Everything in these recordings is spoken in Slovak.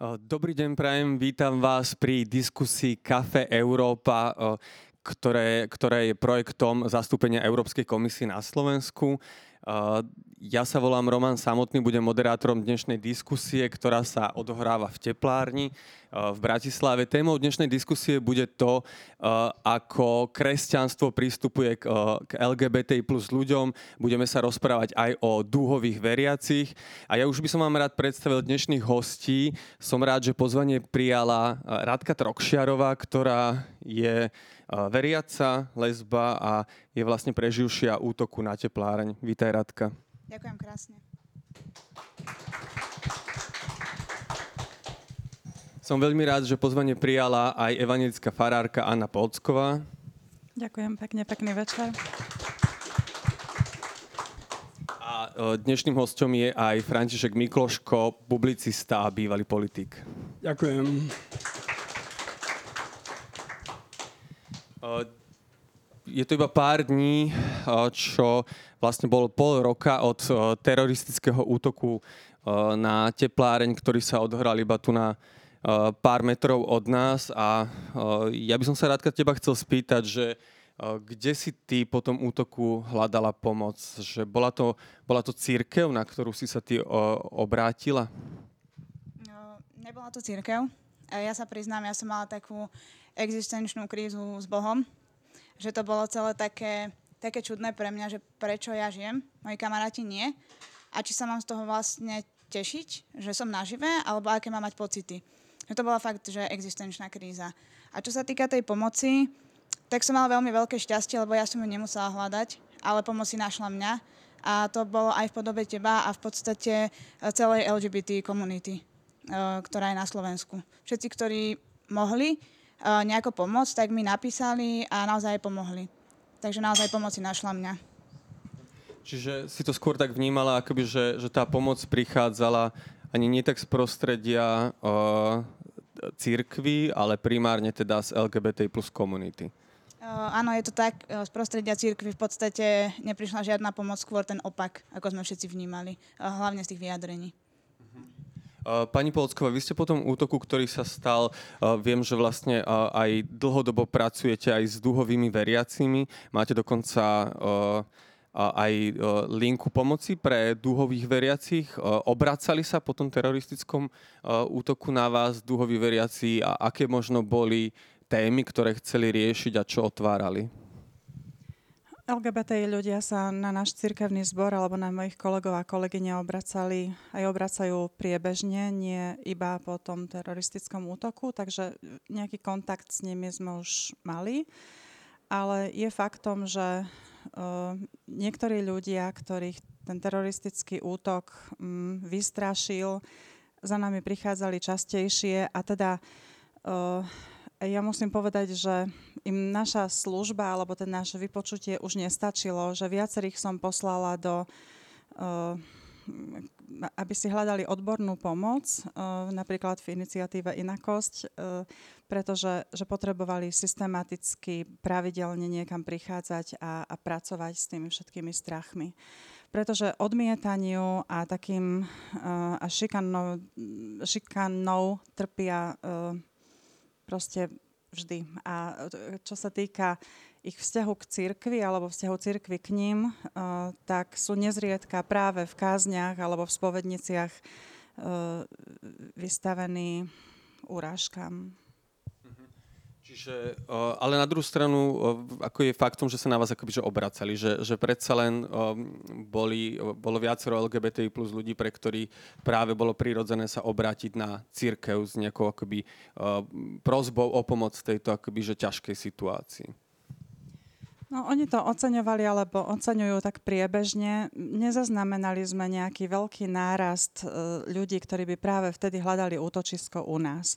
Dobrý deň, prajem. Vítam vás pri diskusii Kafe Európa, ktoré, ktoré je projektom zastúpenia Európskej komisie na Slovensku. Ja sa volám Roman Samotný, budem moderátorom dnešnej diskusie, ktorá sa odohráva v teplárni v Bratislave. Témou dnešnej diskusie bude to, ako kresťanstvo prístupuje k, LGBT plus ľuďom. Budeme sa rozprávať aj o dúhových veriacich. A ja už by som vám rád predstavil dnešných hostí. Som rád, že pozvanie prijala Radka Trokšiarová, ktorá je veriaca, lesba a je vlastne preživšia útoku na tepláreň. Vítaj, Radka. Ďakujem krásne. Som veľmi rád, že pozvanie prijala aj evangelická farárka Anna Polcková. Ďakujem pekne, pekný večer. A dnešným hostom je aj František Mikloško, publicista a bývalý politik. Ďakujem. Je to iba pár dní, čo vlastne bol pol roka od teroristického útoku na tepláreň, ktorý sa odohral iba tu na pár metrov od nás. A ja by som sa rádka teba chcel spýtať, že kde si ty po tom útoku hľadala pomoc? Že bola, to, bola to církev, na ktorú si sa ty obrátila? No, nebola to církev. Ja sa priznám, ja som mala takú existenčnú krízu s Bohom. Že to bolo celé také, také čudné pre mňa, že prečo ja žijem, moji kamaráti nie. A či sa mám z toho vlastne tešiť, že som nažive, alebo aké mám mať pocity. Že to bola fakt, že existenčná kríza. A čo sa týka tej pomoci, tak som mala veľmi veľké šťastie, lebo ja som ju nemusela hľadať, ale pomoc si našla mňa. A to bolo aj v podobe teba a v podstate celej LGBT komunity, eh, ktorá je na Slovensku. Všetci, ktorí mohli, nejako pomôcť, tak mi napísali a naozaj pomohli. Takže naozaj pomoci našla mňa. Čiže si to skôr tak vnímala, akoby, že, že tá pomoc prichádzala ani nie tak z prostredia uh, církvy, ale primárne teda z LGBT plus komunity. Uh, áno, je to tak. Z prostredia církvy v podstate neprišla žiadna pomoc, skôr ten opak, ako sme všetci vnímali. Uh, hlavne z tých vyjadrení. Pani Polocková, vy ste po tom útoku, ktorý sa stal, viem, že vlastne aj dlhodobo pracujete aj s dúhovými veriacimi. Máte dokonca aj linku pomoci pre dúhových veriacich. Obracali sa po tom teroristickom útoku na vás dúhoví veriaci a aké možno boli témy, ktoré chceli riešiť a čo otvárali? LGBTI ľudia sa na náš cirkevný zbor alebo na mojich kolegov a kolegyne obracali aj obracajú priebežne, nie iba po tom teroristickom útoku, takže nejaký kontakt s nimi sme už mali. Ale je faktom, že uh, niektorí ľudia, ktorých ten teroristický útok um, vystrašil, za nami prichádzali častejšie a teda uh, ja musím povedať, že im naša služba alebo ten naše vypočutie už nestačilo, že viacerých som poslala do, uh, aby si hľadali odbornú pomoc, uh, napríklad v iniciatíve Inakosť, uh, pretože že potrebovali systematicky, pravidelne niekam prichádzať a, a pracovať s tými všetkými strachmi. Pretože odmietaniu a takým a šikanou, šikanou trpia proste vždy. A čo sa týka ich vzťahu k cirkvi alebo vzťahu cirkvi k ním, uh, tak sú nezriedka práve v kázniach alebo v spovedniciach uh, vystavení urážkam. Čiže, ale na druhú stranu, ako je faktom, že sa na vás akoby že obracali, že, že predsa len boli, bolo viacero LGBT plus ľudí, pre ktorí práve bolo prirodzené sa obrátiť na církev s nejakou akoby prozbou o pomoc tejto akoby že ťažkej situácii. No, oni to oceňovali, alebo oceňujú tak priebežne. Nezaznamenali sme nejaký veľký nárast e, ľudí, ktorí by práve vtedy hľadali útočisko u nás.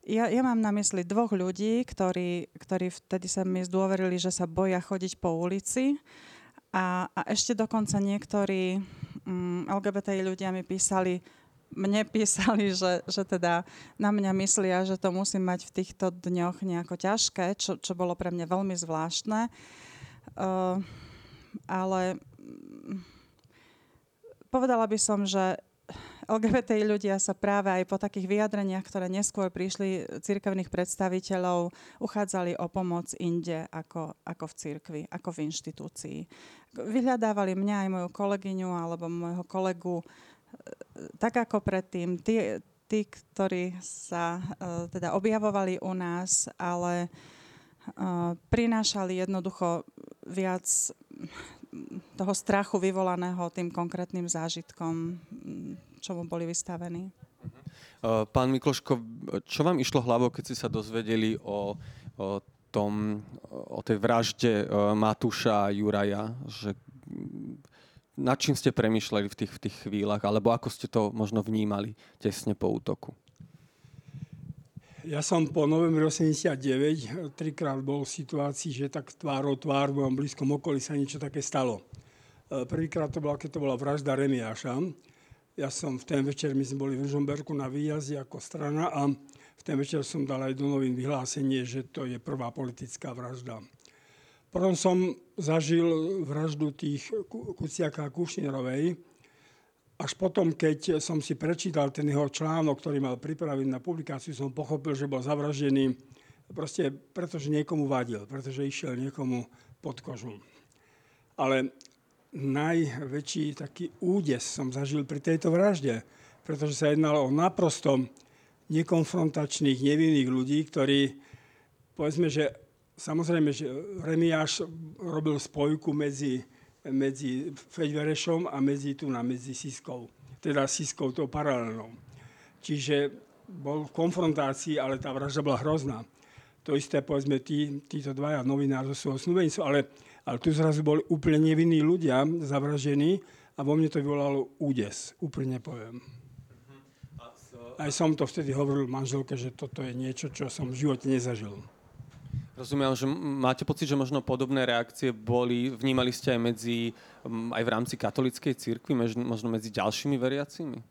Ja, ja mám na mysli dvoch ľudí, ktorí, ktorí vtedy sa mi zdôverili, že sa boja chodiť po ulici. A, a ešte dokonca niektorí mm, LGBTI ľudia mi písali, mne písali, že, že teda na mňa myslia, že to musím mať v týchto dňoch nejako ťažké, čo, čo bolo pre mňa veľmi zvláštne. Uh, ale mm, povedala by som, že LGBTI ľudia sa práve aj po takých vyjadreniach, ktoré neskôr prišli cirkevných predstaviteľov, uchádzali o pomoc inde ako, ako v cirkvi, ako v inštitúcii. Vyhľadávali mňa aj moju kolegyňu alebo môjho kolegu tak ako predtým. Tí, tí ktorí sa uh, teda objavovali u nás, ale uh, prinášali jednoducho viac toho strachu vyvolaného tým konkrétnym zážitkom, čomu boli vystavení. Uh, pán Mikloško, čo vám išlo hlavou, keď ste sa dozvedeli o, o tom, o tej vražde Matúša a Juraja, že nad čím ste premyšľali v tých, v tých chvíľach, alebo ako ste to možno vnímali tesne po útoku? Ja som po novembri 89 trikrát bol v situácii, že tak tvárou tvár v mojom blízkom okolí sa niečo také stalo. E, prvýkrát to bola, keď to bola vražda Remiáša. Ja som v ten večer, my sme boli v Ružomberku na výjazde ako strana a v ten večer som dal aj do novín vyhlásenie, že to je prvá politická vražda. Potom som zažil vraždu tých Kuciaka a Kušnerovej. Až potom, keď som si prečítal ten jeho článok, ktorý mal pripraviť na publikáciu, som pochopil, že bol zavraždený proste pretože niekomu vadil, pretože išiel niekomu pod kožu. Ale najväčší taký údes som zažil pri tejto vražde, pretože sa jednalo o naprosto nekonfrontačných, nevinných ľudí, ktorí, povedzme, že Samozrejme, že Remiáš robil spojku medzi, medzi Feďverešom a medzi, tu na, medzi Siskou. Teda Siskou, tou paralelnou. Čiže bol v konfrontácii, ale tá vražda bola hrozná. To isté, povedzme, tí, títo dvaja novinári so svojou ale, ale tu zrazu boli úplne nevinní ľudia zavraždení a vo mne to vyvolalo údes, úplne poviem. Aj som to vtedy hovoril manželke, že toto je niečo, čo som v živote nezažil. Rozumiem, že máte pocit, že možno podobné reakcie boli, vnímali ste aj medzi, aj v rámci katolíckej cirkvi, možno medzi ďalšími veriacimi?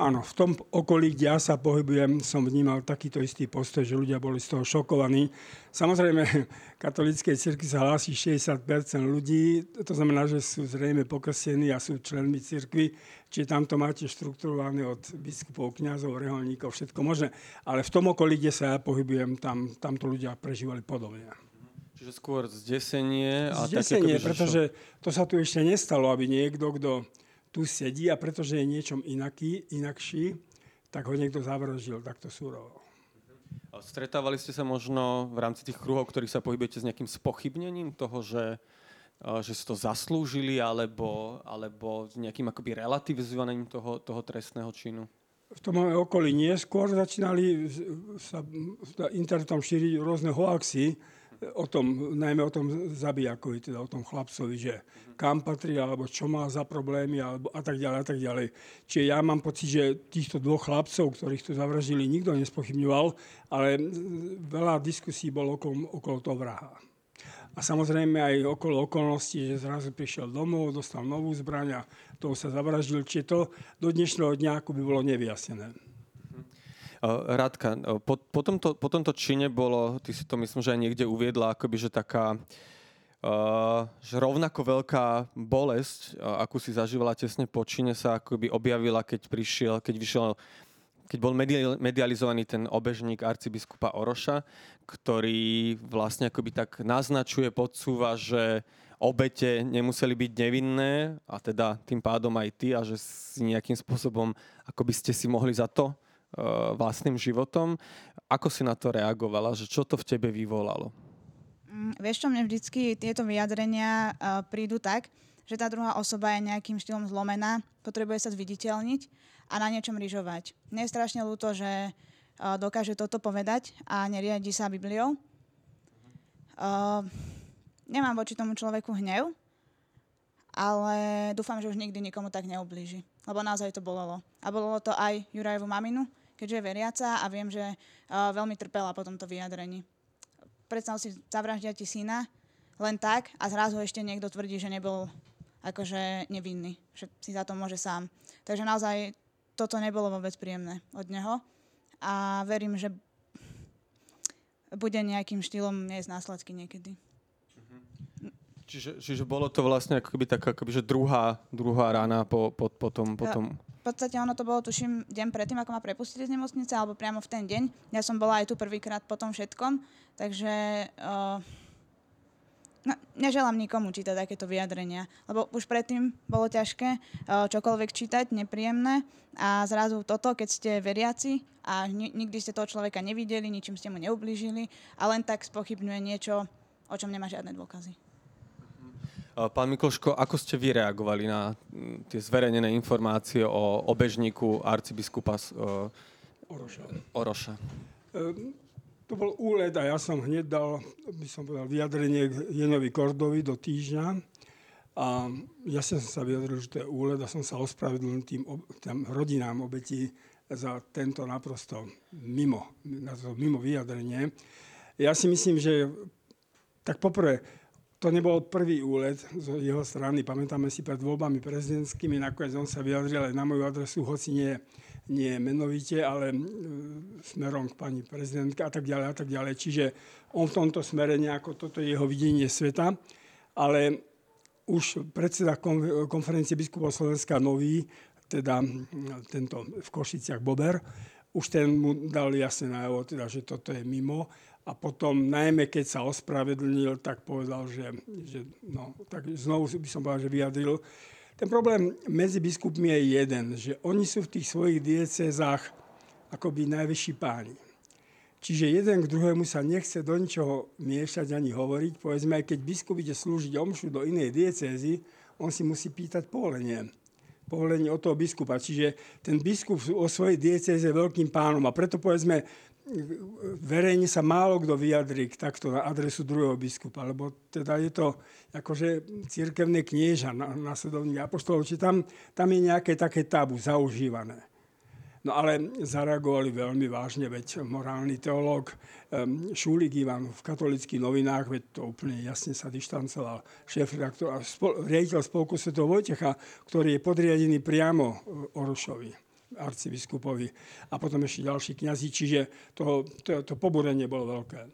Áno, v tom okolí, kde ja sa pohybujem, som vnímal takýto istý postoj, že ľudia boli z toho šokovaní. Samozrejme, katolíckej cirkvi sa hlási 60% ľudí, to znamená, že sú zrejme pokrstení a sú členmi cirkvi, čiže tam to máte štrukturované od biskupov, kňazov, reholníkov, všetko možné. Ale v tom okolí, kde sa ja pohybujem, tam, tam to ľudia prežívali podobne. Čiže skôr zdesenie a zdesenie, také, pretože to sa tu ešte nestalo, aby niekto, kto tu sedí a pretože je niečom inaký, inakší, tak ho niekto zavraždil takto súrovo. Stretávali ste sa možno v rámci tých kruhov, ktorých sa pohybujete s nejakým spochybnením toho, že, že si to zaslúžili, alebo, alebo s nejakým akoby relativizovaním toho, toho trestného činu? v tom okolí nie. Skôr začínali sa internetom šíriť rôzne hoaxy, o tom, najmä o tom zabijakovi, teda o tom chlapcovi, že kam patrí, alebo čo má za problémy, alebo a tak ďalej, a tak ďalej. Čiže ja mám pocit, že týchto dvoch chlapcov, ktorých tu zavražili, nikto nespochybňoval, ale veľa diskusí bolo okolo, okolo toho vraha. A samozrejme aj okolo okolností, že zrazu prišiel domov, dostal novú zbraň a toho sa zavraždil. Čiže to do dnešného dňa by bolo nevyjasnené. Radka, po, po, tomto, po tomto čine bolo, ty si to myslím, že aj niekde uviedla, akoby, že taká uh, že rovnako veľká bolesť, uh, akú si zažívala tesne po čine, sa akoby objavila, keď prišiel, keď vyšiel keď bol medializovaný ten obežník arcibiskupa Oroša, ktorý vlastne akoby tak naznačuje, podsúva, že obete nemuseli byť nevinné a teda tým pádom aj ty a že si nejakým spôsobom akoby ste si mohli za to vlastným životom. Ako si na to reagovala? Že čo to v tebe vyvolalo? Mm, vieš čo, mne vždycky tieto vyjadrenia uh, prídu tak, že tá druhá osoba je nejakým štýlom zlomená, potrebuje sa zviditeľniť a na niečom ryžovať. Mne je strašne ľúto, že uh, dokáže toto povedať a neriadi sa Bibliou. Uh, nemám voči tomu človeku hnev, ale dúfam, že už nikdy nikomu tak neublíži. Lebo naozaj to bolelo. A bolelo to aj Jurajevu maminu, keďže je veriaca a viem, že uh, veľmi trpela po tomto vyjadrení. Predstav si, zavraždia ti syna len tak a zrazu ešte niekto tvrdí, že nebol akože nevinný, že si za to môže sám. Takže naozaj toto nebolo vôbec príjemné od neho a verím, že bude nejakým štýlom niesť následky niekedy. Čiže, čiže bolo to vlastne akoby taká akoby, že druhá, druhá rána po, po, po tom... Po, tom... po podstate ono to bolo, tuším, deň predtým, ako ma prepustili z nemocnice, alebo priamo v ten deň. Ja som bola aj tu prvýkrát po tom všetkom, takže uh, no, neželám nikomu čítať takéto vyjadrenia, lebo už predtým bolo ťažké uh, čokoľvek čítať, nepríjemné a zrazu toto, keď ste veriaci a ni- nikdy ste toho človeka nevideli, ničím ste mu neublížili a len tak spochybňuje niečo, o čom nemá žiadne dôkazy. Pán Mikloško, ako ste vy reagovali na tie zverejnené informácie o obežníku arcibiskupa Oroša? Oroša. Ehm, to bol úled a ja som hneď dal, by som povedal, vyjadrenie k Jenovi Kordovi do týždňa. A ja som sa vyjadril, že to je úled a som sa ospravedlnil tým, tým rodinám obetí za tento naprosto mimo, mimo vyjadrenie. Ja si myslím, že tak poprvé, to nebol prvý úlet z jeho strany. Pamätáme si pred voľbami prezidentskými, nakoniec on sa vyjadril aj na moju adresu, hoci nie, nie menovite, ale smerom k pani prezidentke a tak ďalej a tak ďalej. Čiže on v tomto smere nejako, toto je jeho videnie sveta. Ale už predseda konferencie biskupov Slovenska Nový, teda tento v Košiciach Bober, už ten mu dal jasne najavo, teda, že toto je mimo a potom najmä keď sa ospravedlnil, tak povedal, že, že no, tak znovu by som povedal, že vyjadril. Ten problém medzi biskupmi je jeden, že oni sú v tých svojich diecezách akoby najvyšší páni. Čiže jeden k druhému sa nechce do ničoho miešať ani hovoriť. Povedzme, aj keď biskup ide slúžiť omšu do inej diecézy, on si musí pýtať povolenie. Povolenie od toho biskupa. Čiže ten biskup o svojej diecéze je veľkým pánom. A preto povedzme, verejne sa málo kto vyjadrí k takto na adresu druhého biskupa, lebo teda je to akože církevné knieža, následovník apoštolov, či tam, tam je nejaké také tabu zaužívané. No ale zareagovali veľmi vážne, veď morálny teológ um, Šúlik Ivan v katolických novinách, veď to úplne jasne sa dištancoval šéf redaktor a spol, riaditeľ spolku Sv. Vojtecha, ktorý je podriadený priamo Orošovi arcibiskupovi a potom ešte ďalší kňazi, čiže to, to, to pobúrenie bolo veľké.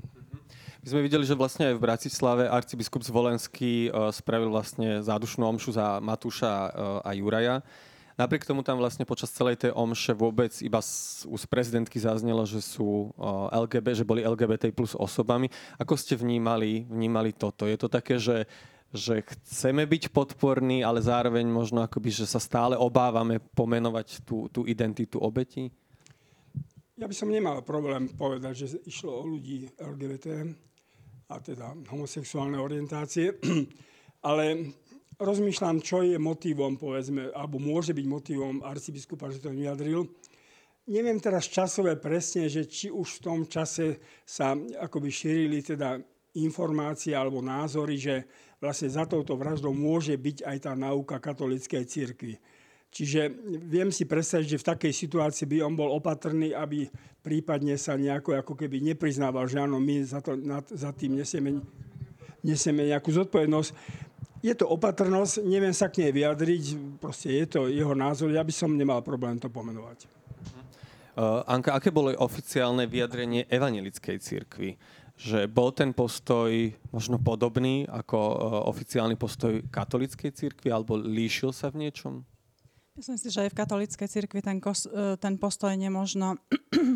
My sme videli, že vlastne aj v Bratislave arcibiskup Zvolenský uh, spravil vlastne zádušnú omšu za Matúša uh, a Juraja. Napriek tomu tam vlastne počas celej tej omše vôbec iba z, z prezidentky zaznelo, že sú uh, LGB, že boli LGBT plus osobami. Ako ste vnímali, vnímali toto? Je to také, že že chceme byť podporní, ale zároveň možno akoby, že sa stále obávame pomenovať tú, tú identitu obeti? Ja by som nemal problém povedať, že išlo o ľudí LGBT a teda homosexuálne orientácie, ale rozmýšľam, čo je motivom, povedzme, alebo môže byť motivom arcibiskupa, že to vyjadril. Neviem teraz časové presne, že či už v tom čase sa akoby šírili teda informácie alebo názory, že vlastne za touto vraždou môže byť aj tá náuka katolíckej cirkvi. Čiže viem si predstaviť, že v takej situácii by on bol opatrný, aby prípadne sa nejako ako keby nepriznával, že áno, my za, to, na, za tým nesieme, nesieme nejakú zodpovednosť. Je to opatrnosť, neviem sa k nej vyjadriť, proste je to jeho názor, ja by som nemal problém to pomenovať. Uh, Anka, aké bolo oficiálne vyjadrenie evangelickej církvy? Že bol ten postoj možno podobný ako uh, oficiálny postoj katolíckej cirkvi alebo líšil sa v niečom? Myslím si, že aj v katolíckej cirkvi ten, kos, e, ten postoj nemôžno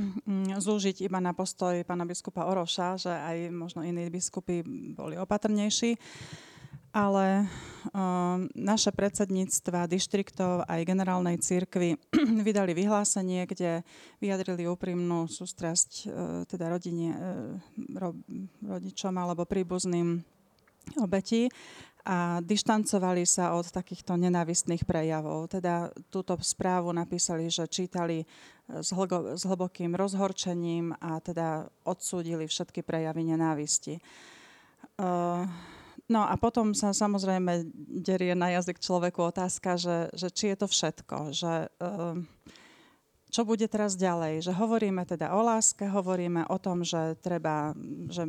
zúžiť iba na postoj pána biskupa Oroša, že aj možno iní biskupy boli opatrnejší. Uh, ale uh, naše predsedníctva dištriktov aj generálnej církvy vydali vyhlásenie, kde vyjadrili úprimnú sústrasť uh, teda rodine, ro, rodičom alebo príbuzným obetí a dištancovali sa od takýchto nenávistných prejavov. Teda túto správu napísali, že čítali s, hlgo, s hlbokým rozhorčením a teda odsúdili všetky prejavy nenávisti. Uh, No a potom sa samozrejme derie na jazyk človeku otázka, že, že či je to všetko, že ehm, čo bude teraz ďalej, že hovoríme teda o láske, hovoríme o tom, že treba, že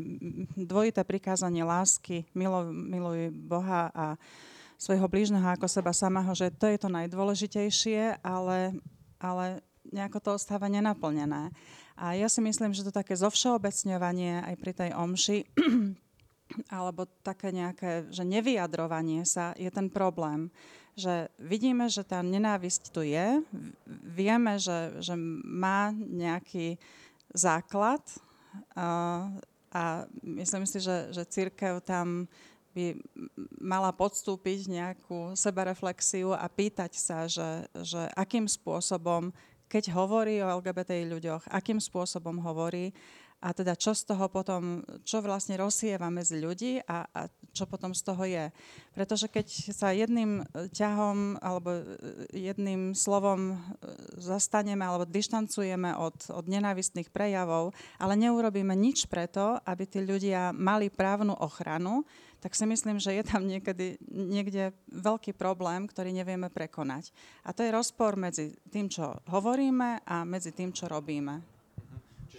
dvojité prikázanie lásky, milo, miluj Boha a svojho blížneho ako seba samého, že to je to najdôležitejšie, ale, ale nejako to ostáva nenaplnené. A ja si myslím, že to také zovšeobecňovanie aj pri tej omši alebo také nejaké, že nevyjadrovanie sa je ten problém. že vidíme, že tá nenávisť tu je, vieme, že, že má nejaký základ a, a myslím si, že, že církev tam by mala podstúpiť nejakú sebareflexiu a pýtať sa, že, že akým spôsobom, keď hovorí o LGBTI ľuďoch, akým spôsobom hovorí a teda čo z toho potom, čo vlastne rozsieva medzi ľudí a, a čo potom z toho je. Pretože keď sa jedným ťahom alebo jedným slovom zastaneme alebo dištancujeme od, od nenávistných prejavov, ale neurobíme nič preto, aby tí ľudia mali právnu ochranu, tak si myslím, že je tam niekedy, niekde veľký problém, ktorý nevieme prekonať. A to je rozpor medzi tým, čo hovoríme a medzi tým, čo robíme.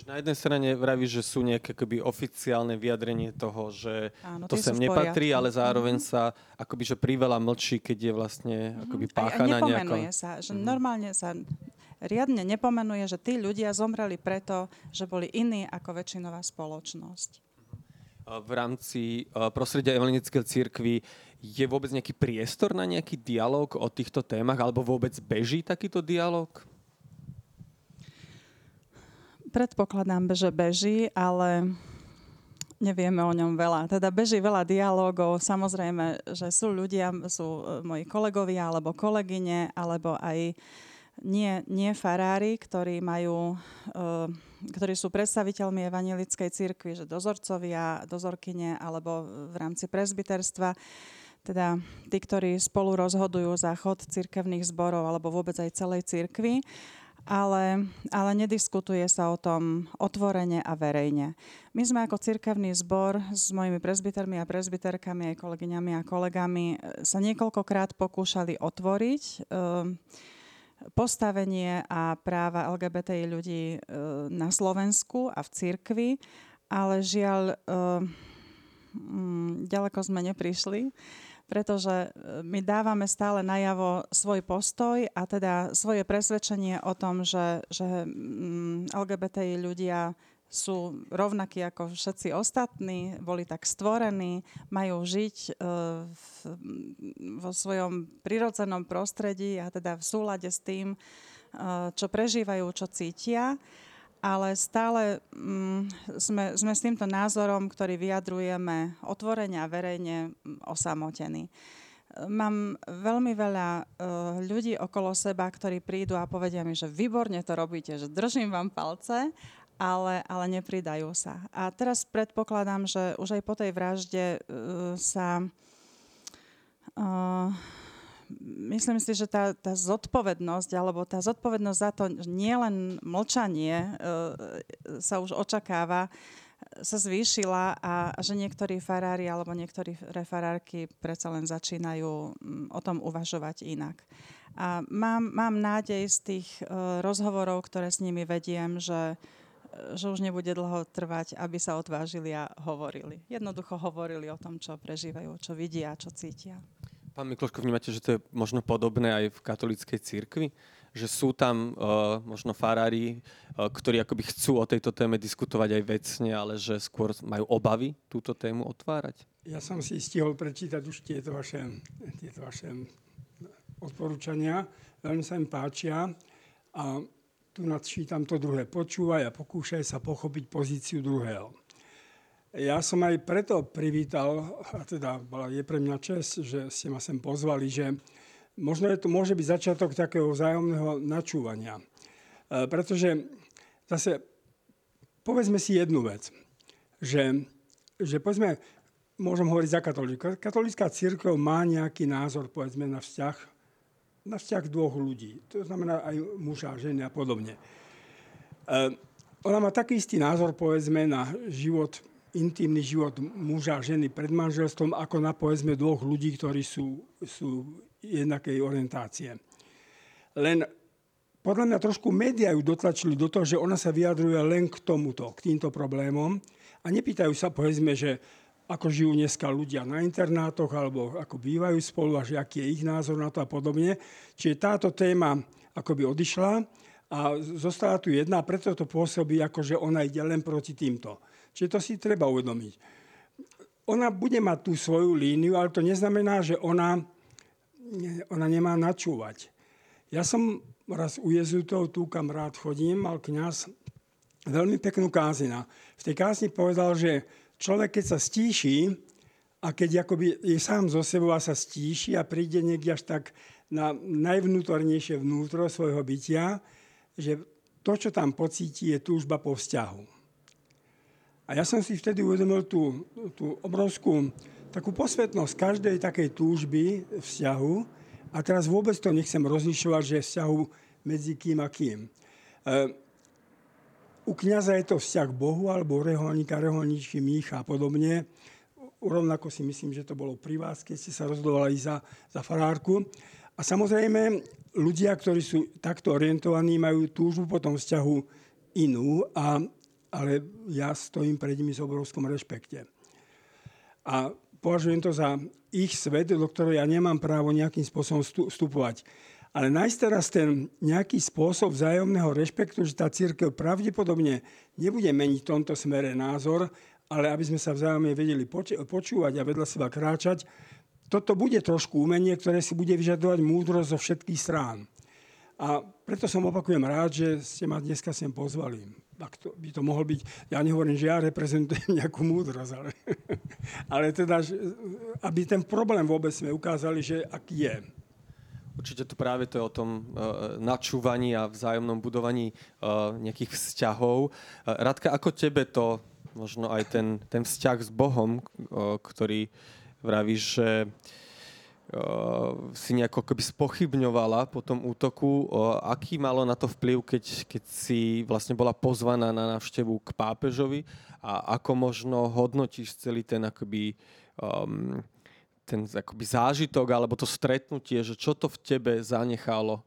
Čiže na jednej strane vravíš, že sú nejaké akoby oficiálne vyjadrenie toho, že Áno, to sem nepatrí, poriadku. ale zároveň Mhm. sa akoby, že priveľa mlčí, keď je vlastne akoby A- a páchaná nepomenuje nejaká... sa, že Mhm. normálne sa riadne nepomenuje, že tí ľudia zomreli preto, že boli iní ako väčšinová spoločnosť. v rámci prostredia evangelickej cirkvi je vôbec nejaký priestor na nejaký dialog o týchto témach, alebo vôbec beží takýto dialog? Predpokladám, že beží, ale nevieme o ňom veľa. Teda beží veľa dialogov, samozrejme, že sú ľudia, sú e, moji kolegovia alebo kolegyne, alebo aj nie, nie farári, ktorí majú, e, ktorí sú predstaviteľmi evangelickej cirkvi, že dozorcovia, dozorkyne alebo v rámci presbyterstva, teda tí, ktorí spolu rozhodujú za chod cirkevných zborov alebo vôbec aj celej cirkvi ale, ale nediskutuje sa o tom otvorene a verejne. My sme ako cirkevný zbor s mojimi presbytermi a presbyterkami, aj kolegyňami a kolegami e, sa niekoľkokrát pokúšali otvoriť e, postavenie a práva LGBTI ľudí e, na Slovensku a v cirkvi, ale žiaľ, e, mm, ďaleko sme neprišli pretože e, my dávame stále najavo svoj postoj a teda svoje presvedčenie o tom, že, že mm, LGBTI ľudia sú rovnakí ako všetci ostatní, boli tak stvorení, majú žiť e, v, vo svojom prirodzenom prostredí a teda v súlade s tým, e, čo prežívajú, čo cítia ale stále mm, sme, sme s týmto názorom, ktorý vyjadrujeme otvorene a verejne, mm, osamotení. Mám veľmi veľa uh, ľudí okolo seba, ktorí prídu a povedia mi, že výborne to robíte, že držím vám palce, ale, ale nepridajú sa. A teraz predpokladám, že už aj po tej vražde uh, sa... Uh, myslím si, že tá, tá zodpovednosť, alebo tá zodpovednosť za to nie len mlčanie e, sa už očakáva, sa zvýšila a že niektorí farári alebo niektorí refarárky predsa len začínajú o tom uvažovať inak. A mám, mám nádej z tých e, rozhovorov, ktoré s nimi vediem, že že už nebude dlho trvať, aby sa odvážili a hovorili. Jednoducho hovorili o tom, čo prežívajú, čo vidia, čo cítia. Pán Mikloško, vnímate, že to je možno podobné aj v katolíckej cirkvi? Že sú tam uh, možno farári, uh, ktorí akoby chcú o tejto téme diskutovať aj vecne, ale že skôr majú obavy túto tému otvárať? Ja som si stihol prečítať už tieto vaše, tieto vaše odporúčania. Veľmi sa im páčia. A tu nadčítam to druhé. Počúvaj a pokúšaj sa pochopiť pozíciu druhého. Ja som aj preto privítal, a teda je pre mňa čest, že ste ma sem pozvali, že možno je to môže byť začiatok takého vzájomného načúvania. E, pretože zase povedzme si jednu vec, že, že povedzme, môžem hovoriť za katolíka. Katolícka církev má nejaký názor, povedzme, na vzťah, na vzťah dvoch ľudí. To znamená aj muža, ženy a podobne. E, ona má taký istý názor, povedzme, na život intimný život muža a ženy pred manželstvom, ako na povedzme dvoch ľudí, ktorí sú, sú jednakej orientácie. Len podľa mňa trošku médiá ju dotlačili do toho, že ona sa vyjadruje len k tomuto, k týmto problémom a nepýtajú sa, povedzme, že ako žijú dneska ľudia na internátoch alebo ako bývajú spolu a že aký je ich názor na to a podobne. Čiže táto téma akoby odišla a zostala tu jedna preto to pôsobí, ako že ona ide len proti týmto. Čiže to si treba uvedomiť. Ona bude mať tú svoju líniu, ale to neznamená, že ona ona nemá načúvať. Ja som raz u jezutov, tu kam rád chodím, mal kňaz veľmi peknú kázina. V tej kázni povedal, že človek, keď sa stíši a keď akoby je sám zo sebou a sa stíši a príde niekde až tak na najvnútornejšie vnútro svojho bytia, že to, čo tam pocíti, je túžba po vzťahu. A ja som si vtedy uvedomil tú, tú obrovskú takú posvetnosť každej takej túžby vzťahu a teraz vôbec to nechcem rozlišovať, že vzťahu medzi kým a kým. E, u kniaza je to vzťah Bohu alebo reholníka, reholníčky, mních a podobne. Rovnako si myslím, že to bolo pri vás, keď ste sa rozhodovali za, za farárku. A samozrejme, ľudia, ktorí sú takto orientovaní, majú túžbu po tom vzťahu inú, a, ale ja stojím pred nimi s obrovskom rešpekte. A považujem to za ich svet, do ktorého ja nemám právo nejakým spôsobom vstupovať. Ale nájsť teraz ten nejaký spôsob vzájomného rešpektu, že tá církev pravdepodobne nebude meniť v tomto smere názor, ale aby sme sa vzájomne vedeli počúvať a vedľa seba kráčať, toto bude trošku umenie, ktoré si bude vyžadovať múdrosť zo všetkých strán. A preto som opakujem rád, že ste ma dneska sem pozvali ak to, by to mohol byť, ja nehovorím, že ja reprezentujem nejakú múdrosť, ale, ale teda, aby ten problém vôbec sme ukázali, že aký je. Určite to práve to je o tom uh, načúvaní a vzájomnom budovaní uh, nejakých vzťahov. Uh, Radka, ako tebe to, možno aj ten, ten vzťah s Bohom, uh, ktorý vravíš, že uh, si nejako keby spochybňovala po tom útoku. Aký malo na to vplyv, keď, keď si vlastne bola pozvaná na návštevu k pápežovi a ako možno hodnotíš celý ten akoby, um, ten akoby zážitok alebo to stretnutie, že čo to v tebe zanechalo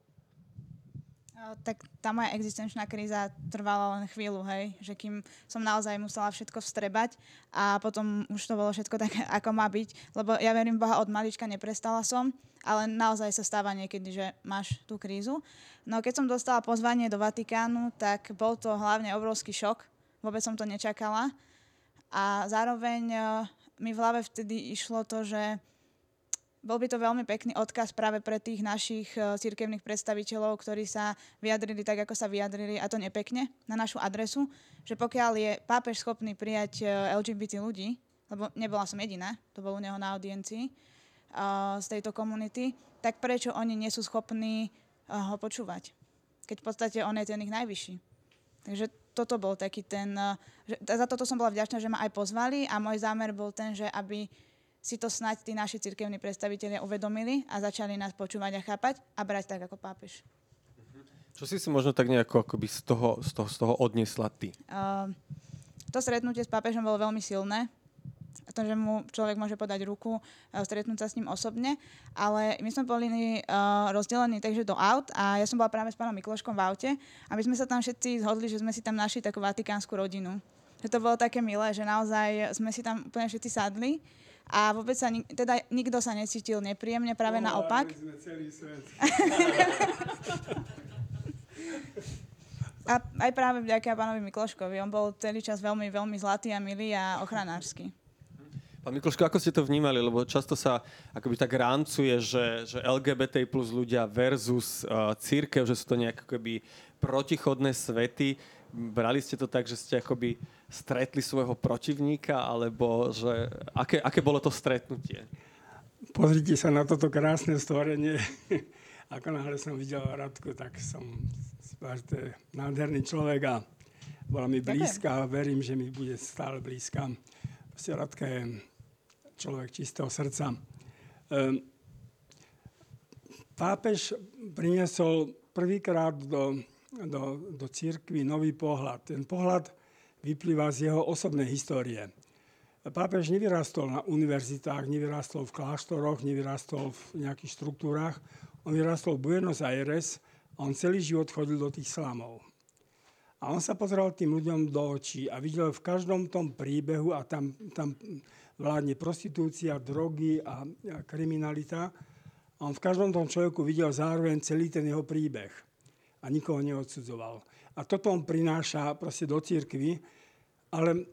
tak tá moja existenčná kríza trvala len chvíľu, hej, že kým som naozaj musela všetko vstrebať a potom už to bolo všetko tak, ako má byť, lebo ja verím Boha od malička, neprestala som, ale naozaj sa stáva niekedy, že máš tú krízu. No keď som dostala pozvanie do Vatikánu, tak bol to hlavne obrovský šok, vôbec som to nečakala. A zároveň eh, mi v hlave vtedy išlo to, že bol by to veľmi pekný odkaz práve pre tých našich uh, cirkevných predstaviteľov, ktorí sa vyjadrili tak, ako sa vyjadrili, a to nepekne, na našu adresu, že pokiaľ je pápež schopný prijať e, LGBT ľudí, lebo nebola som jediná, to bolo u neho na audiencii uh, z tejto komunity, tak prečo oni nie sú schopní uh, ho počúvať? Keď v podstate on je ten ich najvyšší. Takže toto bol taký ten... Že, za toto som bola vďačná, že ma aj pozvali a môj zámer bol ten, že aby si to snáď tí naši cirkevní predstavitelia uvedomili a začali nás počúvať a chápať a brať tak ako pápež. Čo si si možno tak nejako akoby z toho, z toho, z toho odniesla ty? Uh, to stretnutie s pápežom bolo veľmi silné. To, že mu človek môže podať ruku, uh, stretnúť sa s ním osobne. Ale my sme boli uh, rozdelení takže do aut a ja som bola práve s pánom Mikloškom v aute a my sme sa tam všetci zhodli, že sme si tam našli takú vatikánsku rodinu. Že to bolo také milé, že naozaj sme si tam úplne všetci sadli a vôbec sa, teda nikto sa necítil nepríjemne, práve no, naopak. Sme celý svet. a aj práve vďaka pánovi Mikloškovi. On bol celý čas veľmi, veľmi zlatý a milý a ochranársky. Pán Mikloško, ako ste to vnímali? Lebo často sa akoby tak rámcuje, že, že LGBT plus ľudia versus uh, církev, že sú to nejaké akoby protichodné svety. Brali ste to tak, že ste akoby stretli svojho protivníka, alebo že, aké, aké bolo to stretnutie? Pozrite sa na toto krásne stvorenie. Ako náhle som videl Radku, tak som to je nádherný človek a bola mi blízka a verím, že mi bude stále blízka. Proste Radka je človek čistého srdca. Ehm, pápež priniesol prvýkrát do, do, do církvy nový pohľad. Ten pohľad vyplýva z jeho osobnej histórie. Pápež nevyrastol na univerzitách, nevyrastol v kláštoroch, nevyrastol v nejakých štruktúrach. On vyrastol v Buenos Aires a on celý život chodil do tých slamov. A on sa pozrel tým ľuďom do očí a videl v každom tom príbehu, a tam, tam vládne prostitúcia, drogy a, a kriminalita, a on v každom tom človeku videl zároveň celý ten jeho príbeh a nikoho neodsudzoval. A toto on prináša proste do církvy, ale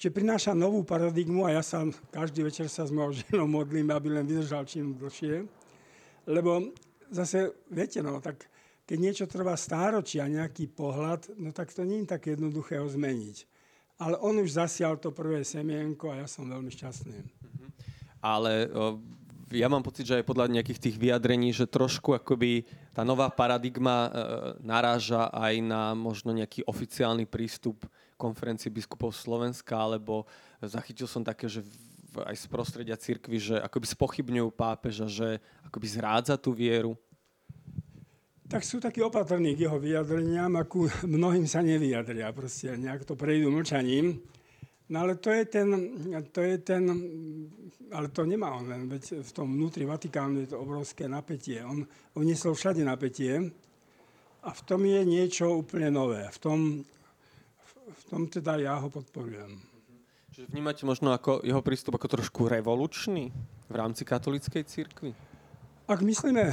že prináša novú paradigmu a ja sa každý večer sa s mojou ženou modlím, aby len vydržal čím dlhšie. lebo zase, viete, no, tak keď niečo trvá stáročia, nejaký pohľad, no tak to nie je tak jednoduché ho zmeniť. Ale on už zasial to prvé semienko a ja som veľmi šťastný. Mhm. Ale o, ja mám pocit, že aj podľa nejakých tých vyjadrení, že trošku akoby tá nová paradigma e, naráža aj na možno nejaký oficiálny prístup konferencii biskupov Slovenska, alebo zachytil som také, že v, aj z prostredia cirkvi, že akoby spochybňujú pápeža, že akoby zrádza tú vieru. Tak sú takí opatrní k jeho vyjadreniam, ako mnohým sa nevyjadria, proste nejak to prejdú mlčaním. No ale to je ten, to je ten, ale to nemá on len, veď v tom vnútri Vatikánu je to obrovské napätie. On uniesol všade napätie a v tom je niečo úplne nové. V tom, v tom teda ja ho podporujem. Čiže vnímate možno ako jeho prístup ako trošku revolučný v rámci katolíckej cirkvi? Ak myslíme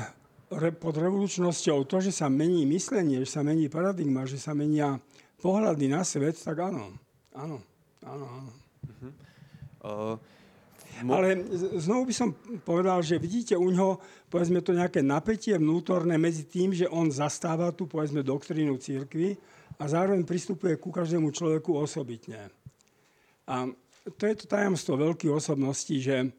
re, pod revolučnosťou to, že sa mení myslenie, že sa mení paradigma, že sa menia pohľady na svet, tak áno. Áno, áno, áno. Uh-huh. Uh, mo- Ale znovu by som povedal, že vidíte u ňoho, povedzme to nejaké napätie vnútorné medzi tým, že on zastáva tú, povedzme, doktrínu církvy a zároveň pristupuje ku každému človeku osobitne. A to je to tajomstvo veľkých osobností, že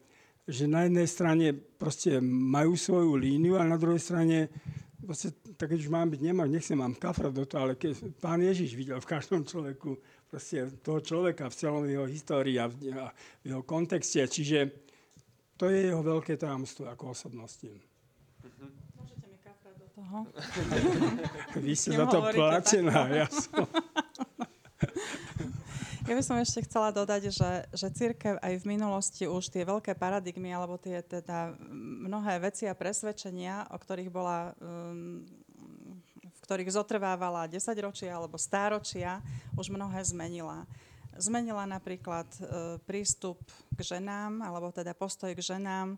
že na jednej strane proste majú svoju líniu a na druhej strane proste, tak keď už mám byť, nemám, nechcem mám kafra do toho, ale keď pán Ježiš videl v každom človeku proste toho človeka v celom jeho histórii a v, a v jeho kontexte, čiže to je jeho veľké tajomstvo ako osobnosti. Môžete mi kafra do toho? Vy ste za to platená, ja som... Ja by som ešte chcela dodať, že, že církev aj v minulosti už tie veľké paradigmy, alebo tie teda mnohé veci a presvedčenia, o ktorých bola, um, ktorých zotrvávala 10 ročia alebo stáročia, už mnohé zmenila. Zmenila napríklad uh, prístup k ženám, alebo teda postoj k ženám,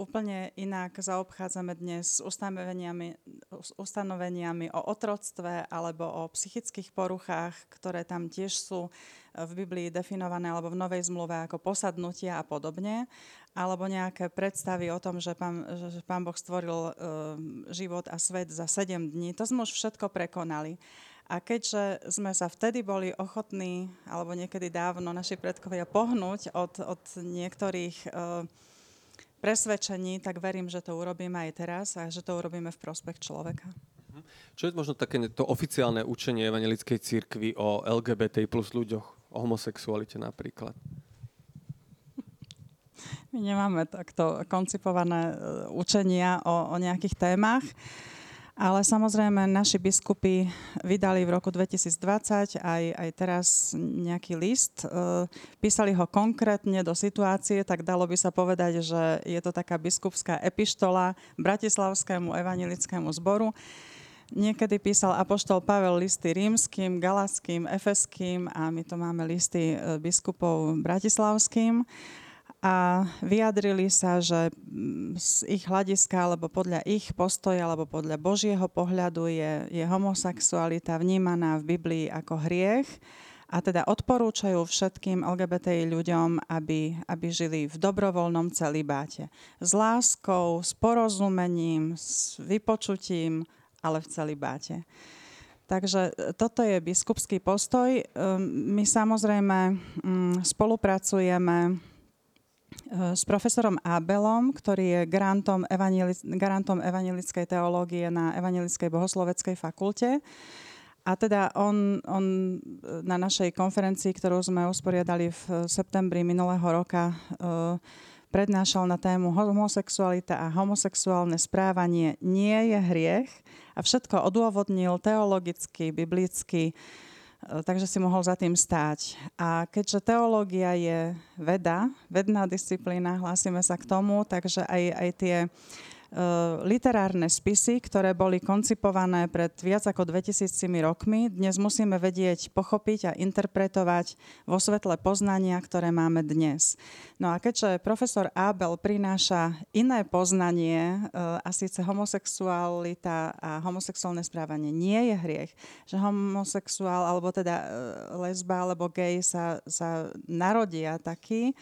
úplne inak zaobchádzame dnes s ustanoveniami, s ustanoveniami o otroctve alebo o psychických poruchách, ktoré tam tiež sú v Biblii definované alebo v Novej zmluve ako posadnutia a podobne, alebo nejaké predstavy o tom, že pán, že pán Boh stvoril uh, život a svet za 7 dní. To sme už všetko prekonali. A keďže sme sa vtedy boli ochotní, alebo niekedy dávno naši predkovia pohnúť od, od niektorých uh, presvedčení, tak verím, že to urobíme aj teraz a že to urobíme v prospech človeka. Mhm. Čo je možno také to oficiálne učenie evangelickej církvy o LGBT plus ľuďoch? o homosexualite napríklad? My nemáme takto koncipované e, učenia o, o nejakých témach, ale samozrejme naši biskupy vydali v roku 2020 aj, aj teraz nejaký list. E, písali ho konkrétne do situácie, tak dalo by sa povedať, že je to taká biskupská epištola Bratislavskému evangelickému zboru Niekedy písal apoštol Pavel listy rímským, galackým, efeským a my to máme listy e, biskupov bratislavským a vyjadrili sa, že mm, z ich hľadiska alebo podľa ich postoja alebo podľa Božieho pohľadu je, je homosexualita vnímaná v Biblii ako hriech a teda odporúčajú všetkým LGBTI ľuďom, aby, aby žili v dobrovoľnom celibáte. S láskou, s porozumením, s vypočutím, ale v celibáte. Takže e, toto je biskupský postoj. Ehm, my samozrejme mm, spolupracujeme s profesorom Abelom, ktorý je grantom, evangelic- garantom evangelickej teológie na Evangelickej bohosloveckej fakulte. A teda on, on e, na našej konferencii, ktorú sme usporiadali v septembri minulého roka, prednášal na tému homosexualita a homosexuálne správanie nie je hriech a všetko odôvodnil teologicky, biblicky, takže si mohol za tým stáť. A keďže teológia je veda, vedná disciplína, hlásime sa k tomu, takže aj, aj tie literárne spisy, ktoré boli koncipované pred viac ako 2000 rokmi, dnes musíme vedieť, pochopiť a interpretovať vo svetle poznania, ktoré máme dnes. No a keďže profesor Abel prináša iné poznanie, eh, a síce homosexualita a homosexuálne správanie nie je hriech, že homosexuál alebo teda eh, lesba alebo gej sa, sa narodia taký,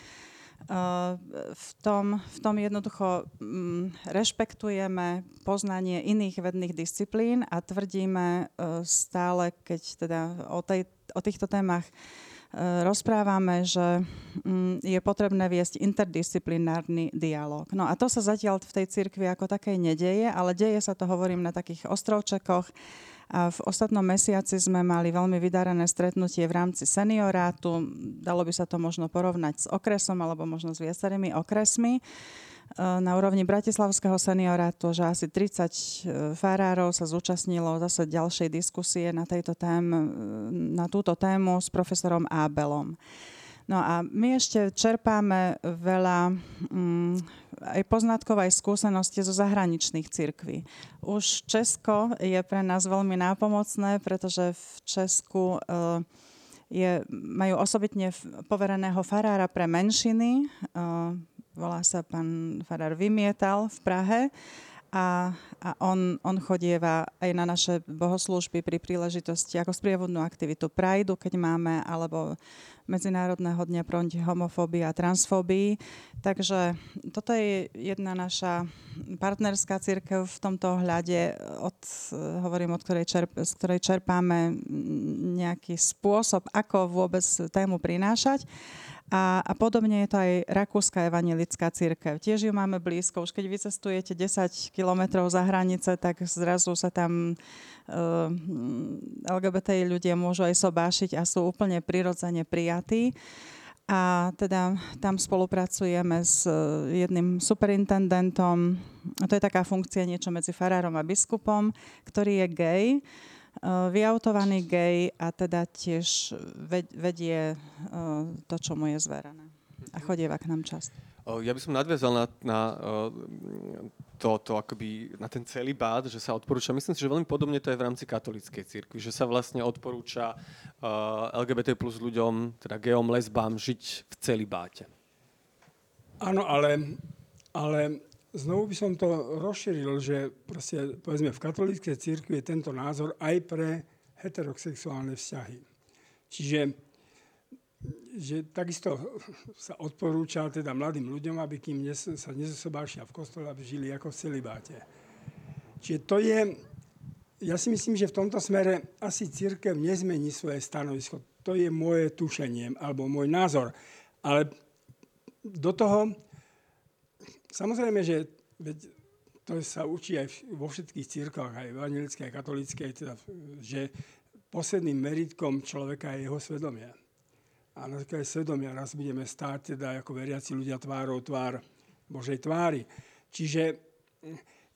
v tom, v tom jednoducho um, rešpektujeme poznanie iných vedných disciplín a tvrdíme uh, stále, keď teda o, tej, o týchto témach uh, rozprávame, že um, je potrebné viesť interdisciplinárny dialog. No a to sa zatiaľ v tej cirkvi ako takej nedeje, ale deje sa to, hovorím, na takých ostrovčekoch, v ostatnom mesiaci sme mali veľmi vydarené stretnutie v rámci seniorátu. Dalo by sa to možno porovnať s okresom alebo možno s viacerými okresmi e, na úrovni Bratislavského seniorátu, že asi 30 e, farárov sa zúčastnilo zase ďalšej diskusie na, tejto tém, e, na túto tému s profesorom Ábelom. No a my ešte čerpáme veľa mm, aj poznatkov, aj skúseností zo zahraničných cirkví. Už Česko je pre nás veľmi nápomocné, pretože v Česku uh, je, majú osobitne povereného farára pre menšiny. Uh, volá sa pán farár Vymietal v Prahe a, a on, on chodieva aj na naše bohoslúžby pri príležitosti ako sprievodnú aktivitu Prideu, keď máme, alebo Medzinárodného dňa proti homofóbii a transfóbii. Takže toto je jedna naša partnerská církev v tomto ohľade, od, hovorím, od ktorej, čerp, z ktorej čerpáme nejaký spôsob, ako vôbec tému prinášať. A, a podobne je to aj Rakúska evanelická církev. Tiež ju máme blízko. Už keď vycestujete 10 kilometrov za hranice, tak zrazu sa tam uh, eh, LGBT ľudia môžu aj sobášiť a sú úplne prirodzene prijatí. A teda tam spolupracujeme s eh, jedným superintendentom. To je taká funkcia niečo medzi farárom a biskupom, ktorý je gay Eh, vyautovaný gej a teda tiež vedie eh, to, čo mu je zverené. A chodieva k nám čas. Ja by som nadviazal na, na to, to akoby, na ten celý bát, že sa odporúča, myslím si, že veľmi podobne to je v rámci katolíckej cirkvi, že sa vlastne odporúča uh, LGBT plus ľuďom, teda geom, lesbám, žiť v celý báte. Áno, ale, ale znovu by som to rozšíril, že proste, povedzme, v katolíckej církvi je tento názor aj pre heterosexuálne vzťahy. Čiže že takisto sa odporúča teda mladým ľuďom, aby kým nes, sa nezosobášia v kostole, aby žili ako v celibáte. Čiže to je, ja si myslím, že v tomto smere asi církev nezmení svoje stanovisko. To je moje tušenie, alebo môj názor. Ale do toho Samozrejme, že veď to sa učí aj vo všetkých církvách, aj evangelické, aj katolícké, teda, že posledným meritkom človeka je jeho svedomie. A na také svedomia raz budeme stáť teda ako veriaci ľudia tvárou tvár Božej tvári. Čiže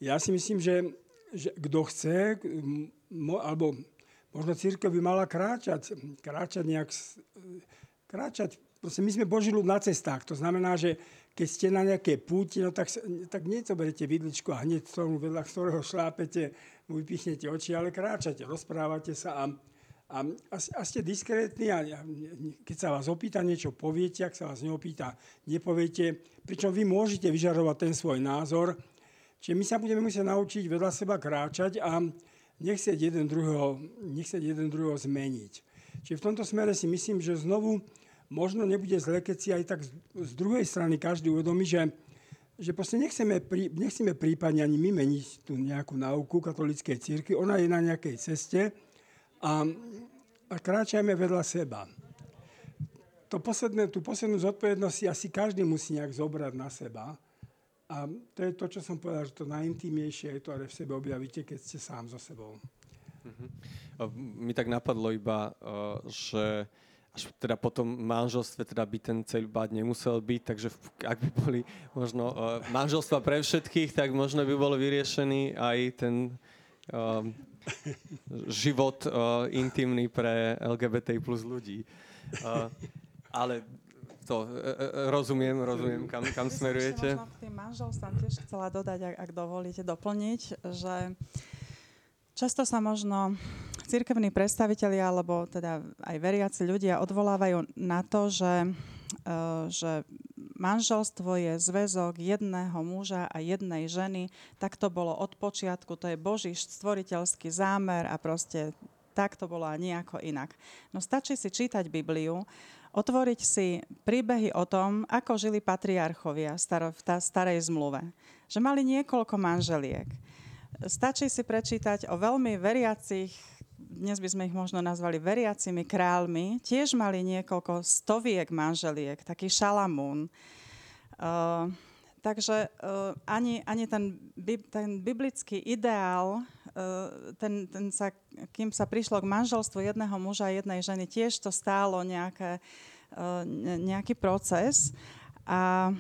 ja si myslím, že, že kto chce, mo, alebo možno církev by mala kráčať, kráčať nejak, kráčať, proste my sme Boží ľud na cestách, to znamená, že keď ste na nejaké púti, no tak, tak nezoberete vidličku a hneď tomu vedľa ktorého šlápete, mu vypichnete oči, ale kráčate, rozprávate sa a, a, a ste diskrétni a keď sa vás opýta niečo, poviete, ak sa vás neopýta, nepoviete, pričom vy môžete vyžarovať ten svoj názor. Čiže my sa budeme musieť naučiť vedľa seba kráčať a nechcieť jeden druhého, nechcieť jeden druhého zmeniť. Čiže v tomto smere si myslím, že znovu možno nebude zle, keď si aj tak z druhej strany každý uvedomí, že, že proste nechceme, prí, nechceme prípadne ani my meniť tú nejakú náuku katolíckej círky. Ona je na nejakej ceste a, a kráčajme vedľa seba. To posledné, tú poslednú zodpovednosť si asi každý musí nejak zobrať na seba. A to je to, čo som povedal, že to najintímnejšie je to, ale v sebe objavíte, keď ste sám so sebou. Uh-huh. Mi tak napadlo iba, že až teda potom manželstve teda by ten celibát nemusel byť, takže ak by boli možno uh, manželstva pre všetkých, tak možno by bol vyriešený aj ten uh, život uh, intimný pre LGBT plus ľudí. Uh, ale to uh, rozumiem, rozumiem, kam, kam smerujete. Možno k tým manželstvám tiež chcela dodať, ak, ak dovolíte doplniť, že často sa možno církevní predstavitelia, alebo teda aj veriaci ľudia odvolávajú na to, že, e, že manželstvo je zväzok jedného muža a jednej ženy. Tak to bolo od počiatku, to je Boží stvoriteľský zámer a proste tak to bolo a nejako inak. No stačí si čítať Bibliu. otvoriť si príbehy o tom, ako žili patriarchovia v starej zmluve. Že mali niekoľko manželiek. Stačí si prečítať o veľmi veriacich, dnes by sme ich možno nazvali veriacimi kráľmi, tiež mali niekoľko stoviek manželiek, taký Šalamún. Uh, takže uh, ani, ani ten, ten biblický ideál Eh, ten, ten sa, kým sa prišlo k manželstvu jedného muža a jednej ženy, tiež to stálo nejaké, eh, nejaký proces. A,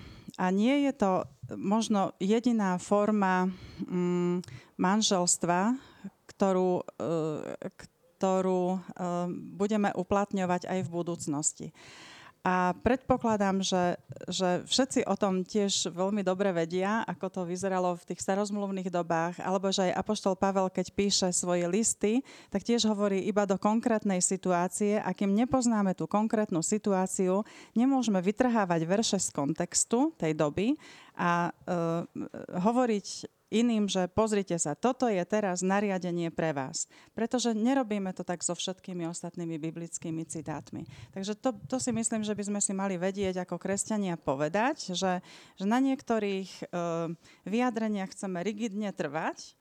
a nie je to možno jediná forma mm, manželstva, ktorú, eh, ktorú budeme uplatňovať aj v budúcnosti. A predpokladám, že, že všetci o tom tiež veľmi dobre vedia, ako to vyzeralo v tých starozmluvných dobách, alebo že aj Apoštol Pavel, keď píše svoje listy, tak tiež hovorí iba do konkrétnej situácie a kým nepoznáme tú konkrétnu situáciu, nemôžeme vytrhávať verše z kontextu tej doby a uh, hovoriť iným, že pozrite sa, toto je teraz nariadenie pre vás. Pretože nerobíme to tak so všetkými ostatnými biblickými citátmi. Takže to, to si myslím, že by sme si mali vedieť ako kresťania povedať, že, že na niektorých e, vyjadreniach chceme rigidne trvať,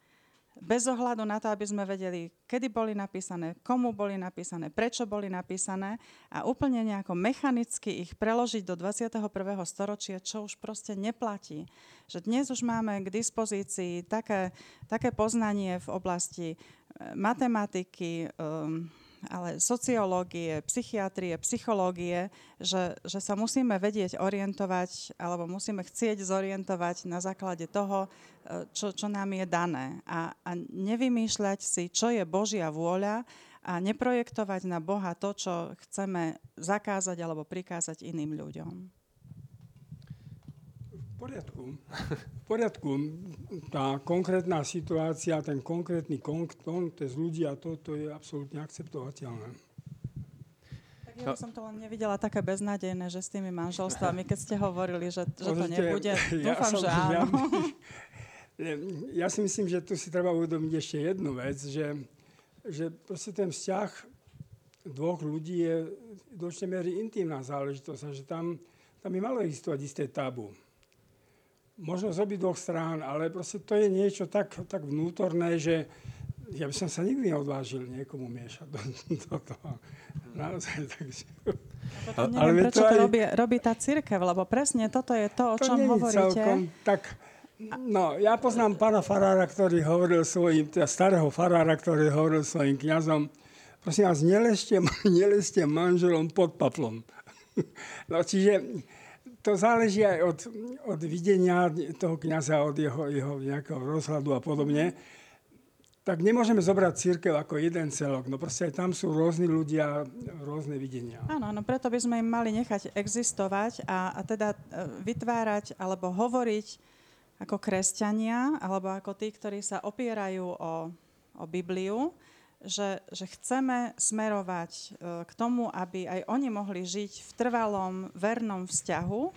bez ohľadu na to, aby sme vedeli, kedy boli napísané, komu boli napísané, prečo boli napísané a úplne nejako mechanicky ich preložiť do 21. storočia, čo už proste neplatí. Že dnes už máme k dispozícii také, také poznanie v oblasti e, matematiky, um, ale sociológie, psychiatrie, psychológie, že, že sa musíme vedieť orientovať alebo musíme chcieť zorientovať na základe toho, e, čo, čo nám je dané. A, a nevymýšľať si, čo je Božia vôľa a neprojektovať na Boha to, čo chceme zakázať alebo prikázať iným ľuďom poriadku. V poriadku. Tá konkrétna situácia, ten konkrétny kontext ľudí a to, je absolútne akceptovateľné. Tak ja som to len nevidela také beznádejné, že s tými manželstvami, keď ste hovorili, že, že to nebude, ja dúfam, som, že áno. Ja, ja si myslím, že tu si treba uvedomiť ešte jednu vec, že, že proste ten vzťah dvoch ľudí je do miery intimná záležitosť a že tam, tam by malo existovať isté tabu možno z obidvoch strán, ale proste to je niečo tak, tak vnútorné, že ja by som sa nikdy neodvážil niekomu miešať do, do toho. Naozaj, takže... A neviem, ale prečo to, aj... to robí, robí tá církev, lebo presne toto je to, o to čom hovoríte. Celkom, tak, no, ja poznám pána farára, ktorý hovoril svojim, teda starého farára, ktorý hovoril svojim kňazom, prosím vás, neleste, neleste manželom pod paplom. No, čiže to záleží aj od, od videnia toho kniaza, od jeho, jeho nejakého rozhľadu a podobne. Tak nemôžeme zobrať církev ako jeden celok. No proste aj tam sú rôzni ľudia, rôzne videnia. Áno, no preto by sme im mali nechať existovať a, a teda e, vytvárať alebo hovoriť ako kresťania, alebo ako tí, ktorí sa opierajú o, o Bibliu, že, že chceme smerovať e, k tomu, aby aj oni mohli žiť v trvalom, vernom vzťahu, e,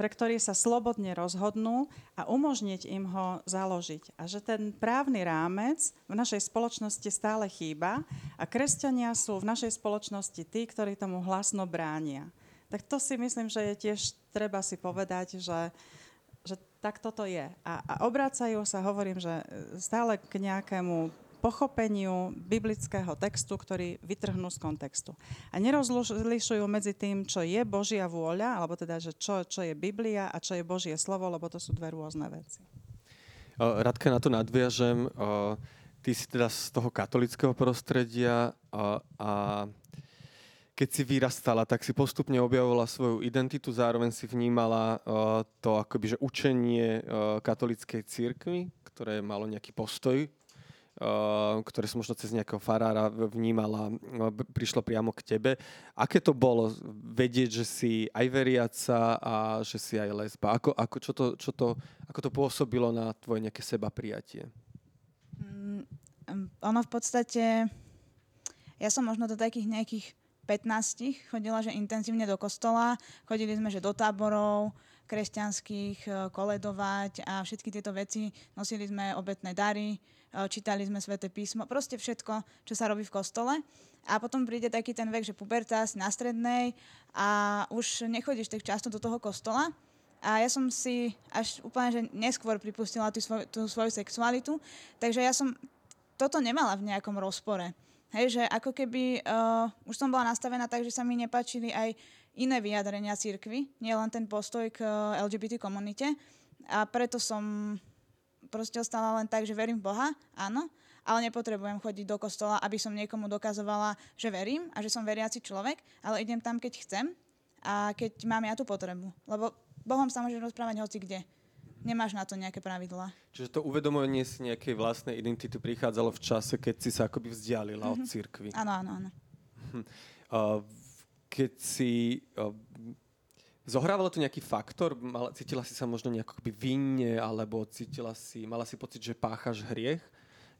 pre ktorý sa slobodne rozhodnú a umožniť im ho založiť. A že ten právny rámec v našej spoločnosti stále chýba a kresťania sú v našej spoločnosti tí, ktorí tomu hlasno bránia. Tak to si myslím, že je tiež treba si povedať, že, že tak toto je. A, a obracajú sa, hovorím, že stále k nejakému pochopeniu biblického textu, ktorý vytrhnú z kontextu. A nerozlišujú medzi tým, čo je Božia vôľa, alebo teda, že čo, čo je Biblia a čo je Božie slovo, lebo to sú dve rôzne veci. Radka, na to nadviažem. Ty si teda z toho katolického prostredia a, a keď si vyrastala, tak si postupne objavovala svoju identitu, zároveň si vnímala to akoby, že učenie katolíckej církvy, ktoré malo nejaký postoj ktoré som možno cez nejakého farára vnímala, eh, prišlo priamo k tebe. Aké to bolo vedieť, že si aj veriaca a že si aj lesba? Ako, ako, čo to, čo to, ako to pôsobilo na tvoje nejaké seba prijatie? Mm, ono v podstate, ja som možno do takých nejakých 15 chodila, že intenzívne do kostola. Chodili sme, že do táborov, kresťanských, e, koledovať a všetky tieto veci. Nosili sme obetné dary, e, čítali sme sväté písmo, proste všetko, čo sa robí v kostole. A potom príde taký ten vek, že puberta na strednej a už nechodíš tak často do toho kostola. A ja som si až úplne že neskôr pripustila tú, svoj, tú svoju sexualitu, takže ja som toto nemala v nejakom rozpore. Hej, že ako keby uh, už som bola nastavená tak, že sa mi nepačili aj iné vyjadrenia církvy, nielen ten postoj k uh, LGBT komunite. A preto som proste ostala len tak, že verím v Boha, áno, ale nepotrebujem chodiť do kostola, aby som niekomu dokazovala, že verím a že som veriaci človek, ale idem tam, keď chcem a keď mám ja tú potrebu. Lebo Bohom sa môžem rozprávať hoci kde. Nemáš na to nejaké pravidlá. Čiže to uvedomovanie si nejakej vlastnej identity prichádzalo v čase, keď si sa akoby vzdialila mm-hmm. od mhm. cirkvy. Áno, áno, áno. Keď si... zohrávalo to nejaký faktor? Cítila si sa možno nejako akoby vinne, alebo cítila si, mala si pocit, že páchaš hriech,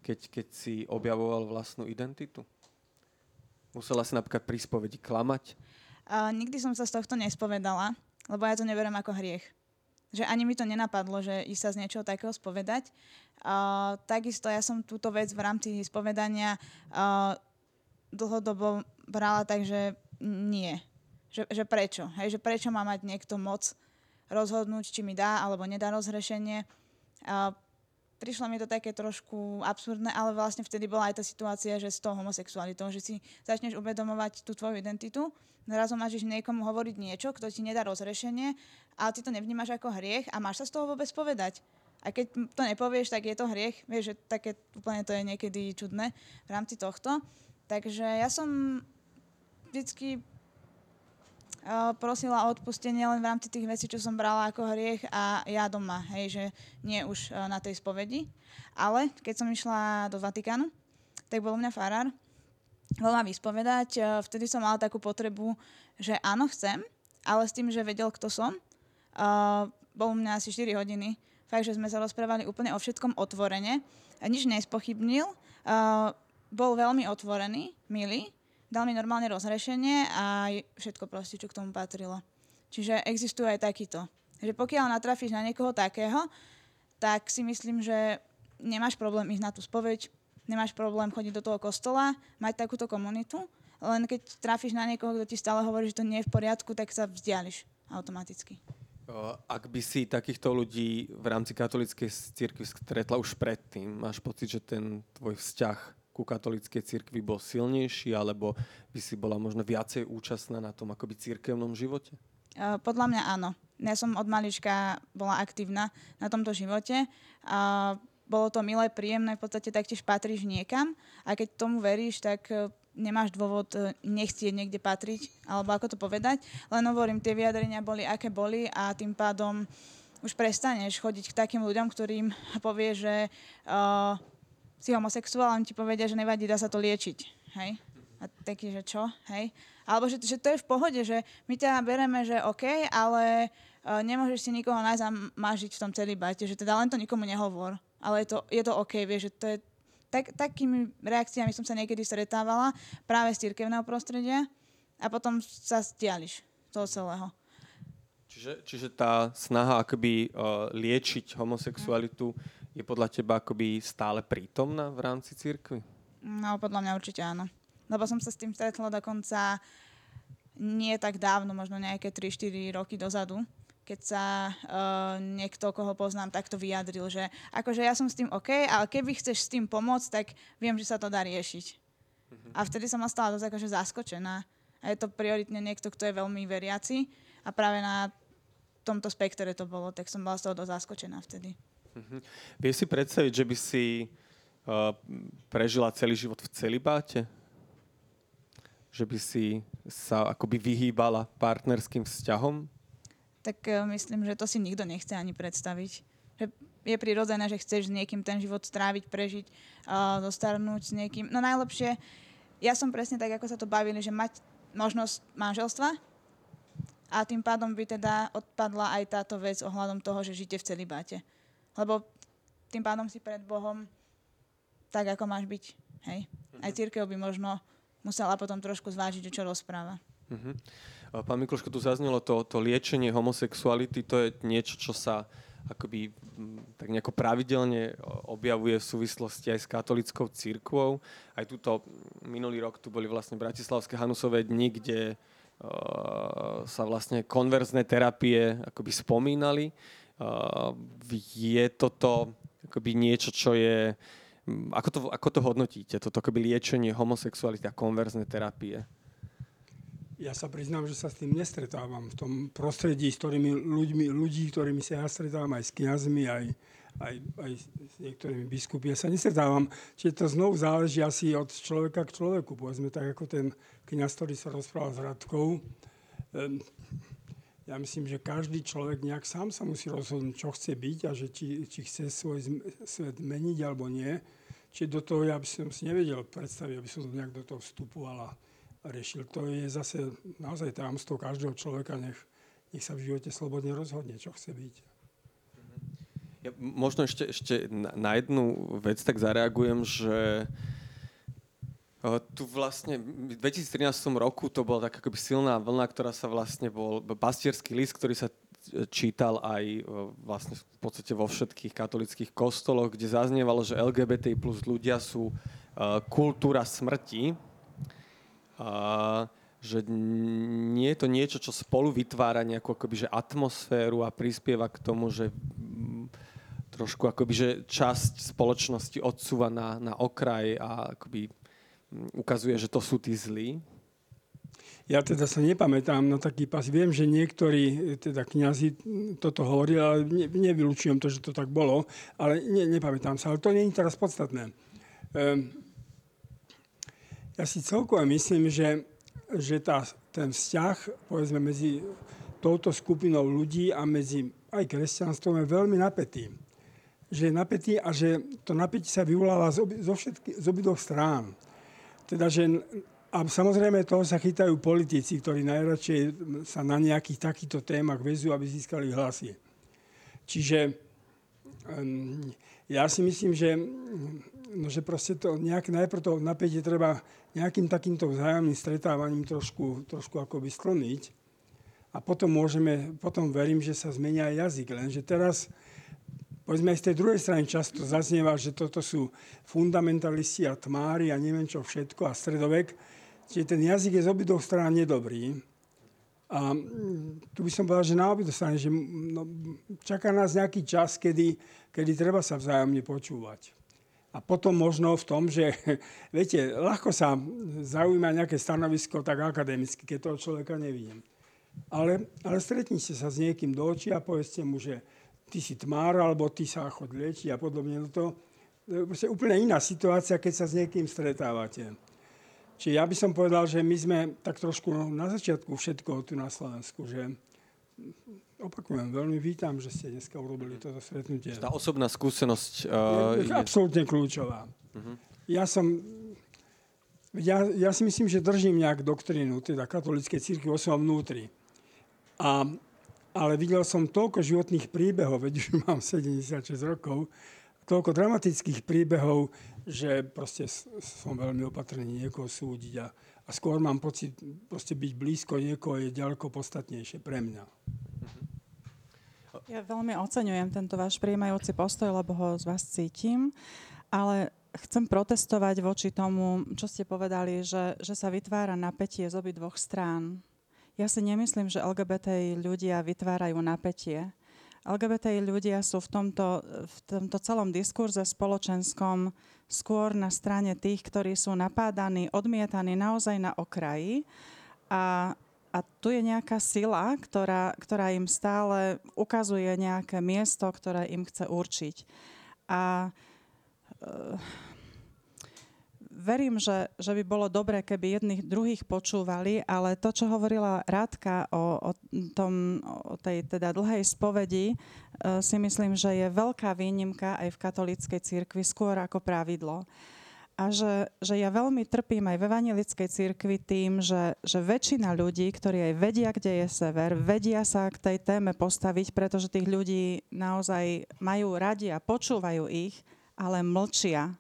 keď, keď si objavoval vlastnú identitu? Musela si napríklad pri spovedi klamať? Uh, nikdy som sa z tohto nespovedala, lebo ja to neberiem ako hriech že ani mi to nenapadlo, že ísť sa z niečoho takého spovedať. Uh, takisto ja som túto vec v rámci spovedania uh, dlhodobo brala tak, že nie. Že, že prečo? Hej, že prečo má mať niekto moc rozhodnúť, či mi dá alebo nedá rozhrešenie. Uh, prišlo mi to také trošku absurdné, ale vlastne vtedy bola aj tá situácia, že s tou homosexualitou, že si začneš uvedomovať tú tvoju identitu, zrazu máš niekomu hovoriť niečo, kto ti nedá rozrešenie, ale ty to nevnímaš ako hriech a máš sa z toho vôbec povedať. A keď to nepovieš, tak je to hriech. Vieš, že také úplne to je niekedy čudné v rámci tohto. Takže ja som vždycky prosila o odpustenie len v rámci tých vecí, čo som brala ako hriech a ja doma, hej, že nie už na tej spovedi. Ale keď som išla do Vatikánu, tak bol mňa farár, bol ma vyspovedať, vtedy som mala takú potrebu, že áno, chcem, ale s tým, že vedel, kto som. bol mňa asi 4 hodiny, fakt, že sme sa rozprávali úplne o všetkom otvorene, nič nespochybnil, bol veľmi otvorený, milý, dal mi normálne rozhrešenie a všetko proste, čo k tomu patrilo. Čiže existuje aj takýto. Že pokiaľ natrafíš na niekoho takého, tak si myslím, že nemáš problém ísť na tú spoveď, nemáš problém chodiť do toho kostola, mať takúto komunitu, len keď trafíš na niekoho, kto ti stále hovorí, že to nie je v poriadku, tak sa vzdiališ automaticky. Ak by si takýchto ľudí v rámci katolíckej cirkvi stretla už predtým, máš pocit, že ten tvoj vzťah ku katolíckej cirkvi bol silnejší, alebo by si bola možno viacej účastná na tom akoby cirkevnom živote? Podľa mňa áno. Ja som od malička bola aktívna na tomto živote. A bolo to milé, príjemné, v podstate taktiež patríš niekam a keď tomu veríš, tak e, nemáš dôvod e, nechcieť niekde patriť, alebo ako to povedať. Len hovorím, tie vyjadrenia boli, aké boli a tým pádom už prestaneš chodiť k takým ľuďom, ktorým povie, že uh, si homosexuál, oni ti povedia, že nevadí, dá sa to liečiť. Hej? A taký, že čo? Hej? Alebo že, že to je v pohode, že my ťa bereme, že OK, ale uh, nemôžeš si nikoho nájsť a v tom celibáte, že teda len to nikomu nehovor. Ale je to, je to OK, vieš, že to je tak, takými reakciami som sa niekedy stretávala práve z cirkevného prostredia a potom sa stiališ toho celého. Čiže, čiže tá snaha akoby uh, liečiť homosexualitu mm je podľa teba akoby stále prítomná v rámci cirkvi? No, podľa mňa určite áno. Lebo som sa s tým stretla dokonca nie tak dávno, možno nejaké 3-4 roky dozadu, keď sa uh, niekto, koho poznám, takto vyjadril, že akože ja som s tým OK, ale keby chceš s tým pomôcť, tak viem, že sa to dá riešiť. Uh-huh. A vtedy som stala dosť akože zaskočená. A je to prioritne niekto, kto je veľmi veriaci a práve na tomto spektre to bolo, tak som bola z toho dosť zaskočená vtedy. Uh-huh. Vieš si predstaviť, že by si uh, prežila celý život v celibáte? Že by si sa akoby vyhýbala partnerským vzťahom? Tak uh, myslím, že to si nikto nechce ani predstaviť. Že je prirodzené, že chceš s niekým ten život stráviť, prežiť, uh, zostarnúť s niekým. No najlepšie, ja som presne tak, ako sa to bavili, že mať možnosť manželstva a tým pádom by teda odpadla aj táto vec ohľadom toho, že žite v celibáte. Lebo tým pádom si pred Bohom tak, ako máš byť. Hej? Aj mhm. církev by možno musela potom trošku zvážiť, čo rozpráva. Uh-huh. Pán Mikloško, tu zaznelo to, to liečenie homosexuality, to je niečo, čo sa akoby tak nejako pravidelne objavuje v súvislosti aj s katolickou církvou. Aj túto minulý rok tu boli vlastne Bratislavské Hanusové dni, kde uh, sa vlastne konverzné terapie akoby spomínali. Uh, je toto akoby niečo, čo je... Ako to, ako to hodnotíte, toto akoby liečenie homosexuality a konverzné terapie? Ja sa priznám, že sa s tým nestretávam v tom prostredí, s ktorými ľuďmi, ľudí, ktorými sa ja stretávam aj s kniazmi, aj, aj, aj s niektorými biskupy. Ja sa nestretávam, čiže to znovu záleží asi od človeka k človeku. Povedzme tak, ako ten kniaz, ktorý sa rozprával s Radkou. Ja myslím, že každý človek nejak sám sa musí rozhodnúť, čo chce byť a že či, či chce svoj svet meniť alebo nie. Čiže do toho ja by som si nevedel predstaviť, aby som nejak do toho vstupovala riešil. To je zase naozaj tajomstvo každého človeka, nech, nech sa v živote slobodne rozhodne, čo chce byť. Ja možno ešte, ešte na jednu vec tak zareagujem, že tu vlastne v 2013 roku to bola taká akoby silná vlna, ktorá sa vlastne bol pastierský list, ktorý sa čítal aj vlastne v podstate vo všetkých katolických kostoloch, kde zaznievalo, že LGBT plus ľudia sú kultúra smrti, a že nie je to niečo, čo spolu vytvára nejakú akoby, že atmosféru a prispieva k tomu, že trošku akoby, že časť spoločnosti odsúva na, na okraj a akoby ukazuje, že to sú tí zlí? Ja teda sa nepamätám na taký pas. Viem, že niektorí teda kniazy toto hovorili, ale ne, nevylučujem to, že to tak bolo, ale ne, nepamätám sa. Ale to nie je teraz podstatné. Um, ja si celkovo myslím, že, že tá, ten vzťah povedzme, medzi touto skupinou ľudí a medzi aj kresťanstvom je veľmi napätý. Že je napätý a že to napätie sa vyvoláva z, obi, zo obidvoch strán. Teda, že, a samozrejme toho sa chytajú politici, ktorí najradšej sa na nejakých takýchto témach vezú, aby získali hlasy. Čiže um, ja si myslím, že, no, že proste to nejak najprv to napätie treba nejakým takýmto vzájomným stretávaním trošku, trošku akoby skloniť. A potom môžeme, potom verím, že sa zmenia aj jazyk. Lenže teraz, povedzme aj z tej druhej strany často zaznieva, že toto sú fundamentalisti a tmári a neviem čo všetko a stredovek. Čiže ten jazyk je z obidvoch strán nedobrý. A tu by som povedal, že na obidvoch strany, že no, čaká nás nejaký čas, kedy, kedy treba sa vzájomne počúvať. A potom možno v tom, že, viete, ľahko sa zaujíma nejaké stanovisko tak akademicky, keď toho človeka nevidím. Ale, ale stretnite sa s niekým do očí a povedzte mu, že ty si tmár, alebo ty sa chod lieči a podobne. No to je úplne iná situácia, keď sa s niekým stretávate. Čiže ja by som povedal, že my sme tak trošku na začiatku všetko tu na Slovensku, že Opakujem, veľmi vítam, že ste dneska urobili toto stretnutie. Tá osobná skúsenosť uh, je, je absolútne kľúčová. Uh-huh. Ja som, ja, ja si myslím, že držím nejak doktrínu, teda katolíckej círky vo svojom vnútri. A, ale videl som toľko životných príbehov, veď už mám 76 rokov, toľko dramatických príbehov, že proste som veľmi opatrný niekoho súdiť a, a skôr mám pocit, proste byť blízko niekoho je ďaleko podstatnejšie pre mňa. Ja veľmi oceňujem tento váš prijímajúci postoj, lebo ho z vás cítim, ale chcem protestovať voči tomu, čo ste povedali, že, že sa vytvára napätie z obi dvoch strán. Ja si nemyslím, že LGBT ľudia vytvárajú napätie. LGBT ľudia sú v tomto, v tomto celom diskurze spoločenskom skôr na strane tých, ktorí sú napádaní, odmietaní naozaj na okraji a a tu je nejaká sila, ktorá, ktorá im stále ukazuje nejaké miesto, ktoré im chce určiť. A uh, verím, že, že by bolo dobré, keby jedných druhých počúvali, ale to, čo hovorila Rádka o, o, tom, o tej teda dlhej spovedi, uh, si myslím, že je veľká výnimka aj v katolíckej cirkvi, skôr ako pravidlo. A že, že ja veľmi trpím aj v evanilickej cirkvi tým, že, že väčšina ľudí, ktorí aj vedia, kde je sever, vedia sa k tej téme postaviť, pretože tých ľudí naozaj majú radi a počúvajú ich, ale mlčia.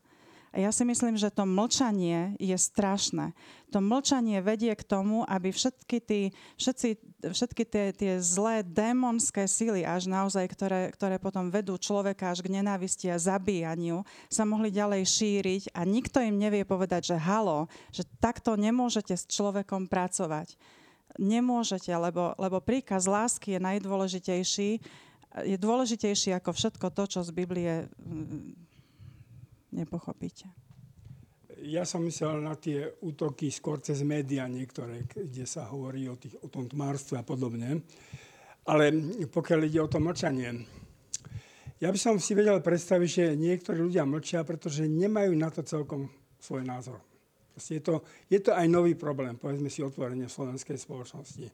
A ja si myslím, že to mlčanie je strašné. To mlčanie vedie k tomu, aby všetky, tí, všetci, všetky tie, tie zlé démonské síly, až naozaj, ktoré, ktoré potom vedú človeka až k nenávisti a zabíjaniu, sa mohli ďalej šíriť a nikto im nevie povedať, že halo, že takto nemôžete s človekom pracovať. Nemôžete, lebo, lebo príkaz lásky je najdôležitejší, je dôležitejší ako všetko to, čo z Biblie nepochopíte. Ja som myslel na tie útoky skôr cez médiá niektoré, kde sa hovorí o, tých, o tom tmárstve a podobne. Ale pokiaľ ide o to mlčanie, ja by som si vedel predstaviť, že niektorí ľudia mlčia, pretože nemajú na to celkom svoj názor. je to, je to aj nový problém, povedzme si otvorenie v slovenskej spoločnosti.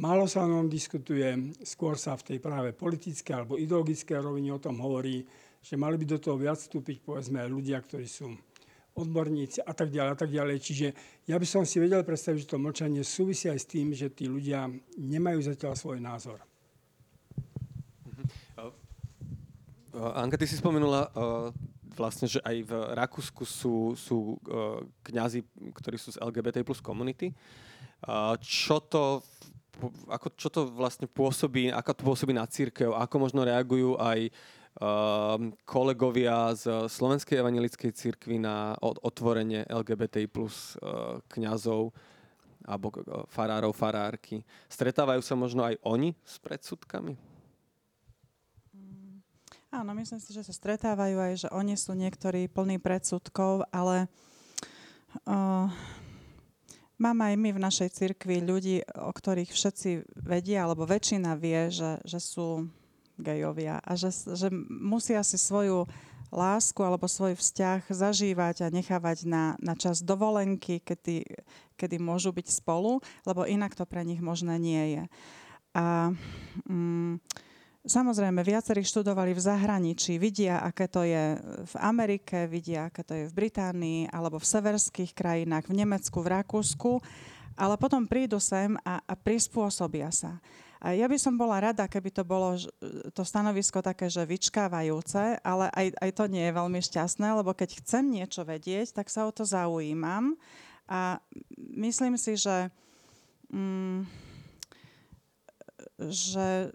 Málo sa o ňom diskutuje, skôr sa v tej práve politické alebo ideologické rovine o tom hovorí, že mali by do toho viac vstúpiť, povedzme, aj ľudia, ktorí sú odborníci a tak ďalej a tak ďalej. Čiže ja by som si vedel predstaviť, že to mlčanie súvisí aj s tým, že tí ľudia nemajú zatiaľ svoj názor. Anka, ty si spomenula uh, vlastne, že aj v Rakúsku sú, sú uh, kňazi, ktorí sú z LGBT plus komunity. Uh, čo to ako, čo to vlastne pôsobí, ako to pôsobí na církev, ako možno reagujú aj kolegovia z Slovenskej evangelickej cirkvi na otvorenie LGBT plus uh, kňazov alebo uh, farárov, farárky. Stretávajú sa možno aj oni s predsudkami? Mm, áno, myslím si, že sa stretávajú aj, že oni sú niektorí plní predsudkov, ale uh, mám aj my v našej cirkvi ľudí, o ktorých všetci vedia, alebo väčšina vie, že, že sú gejovia a že, že musia si svoju lásku alebo svoj vzťah zažívať a nechávať na, na čas dovolenky, kedy, kedy môžu byť spolu, lebo inak to pre nich možné nie je. A mm, samozrejme, viacerí študovali v zahraničí, vidia, aké to je v Amerike, vidia, aké to je v Británii alebo v severských krajinách, v Nemecku, v Rakúsku, ale potom prídu sem a, a prispôsobia sa. A ja by som bola rada, keby to bolo to stanovisko také, že vyčkávajúce, ale aj, aj to nie je veľmi šťastné, lebo keď chcem niečo vedieť, tak sa o to zaujímam. A myslím si, že, mm, že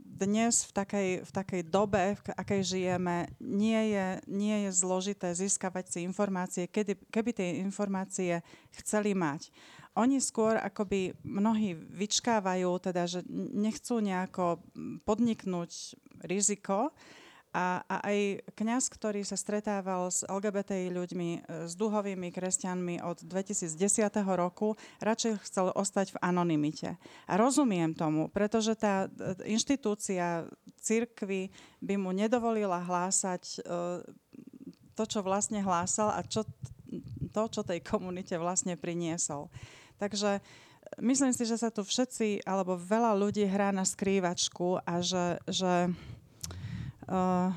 dnes v takej, v takej dobe, v akej žijeme, nie je, nie je zložité získavať si informácie, kedy, keby tie informácie chceli mať oni skôr akoby mnohí vyčkávajú, teda, že nechcú nejako podniknúť riziko, a, a aj kňaz, ktorý sa stretával s LGBTI ľuďmi, e, s duhovými kresťanmi od 2010 roku, radšej chcel ostať v anonimite. A rozumiem tomu, pretože tá e, inštitúcia církvy by mu nedovolila hlásať e, to, čo vlastne hlásal a čo, to, čo tej komunite vlastne priniesol. Takže myslím si, že sa tu všetci, alebo veľa ľudí hrá na skrývačku a že, že uh,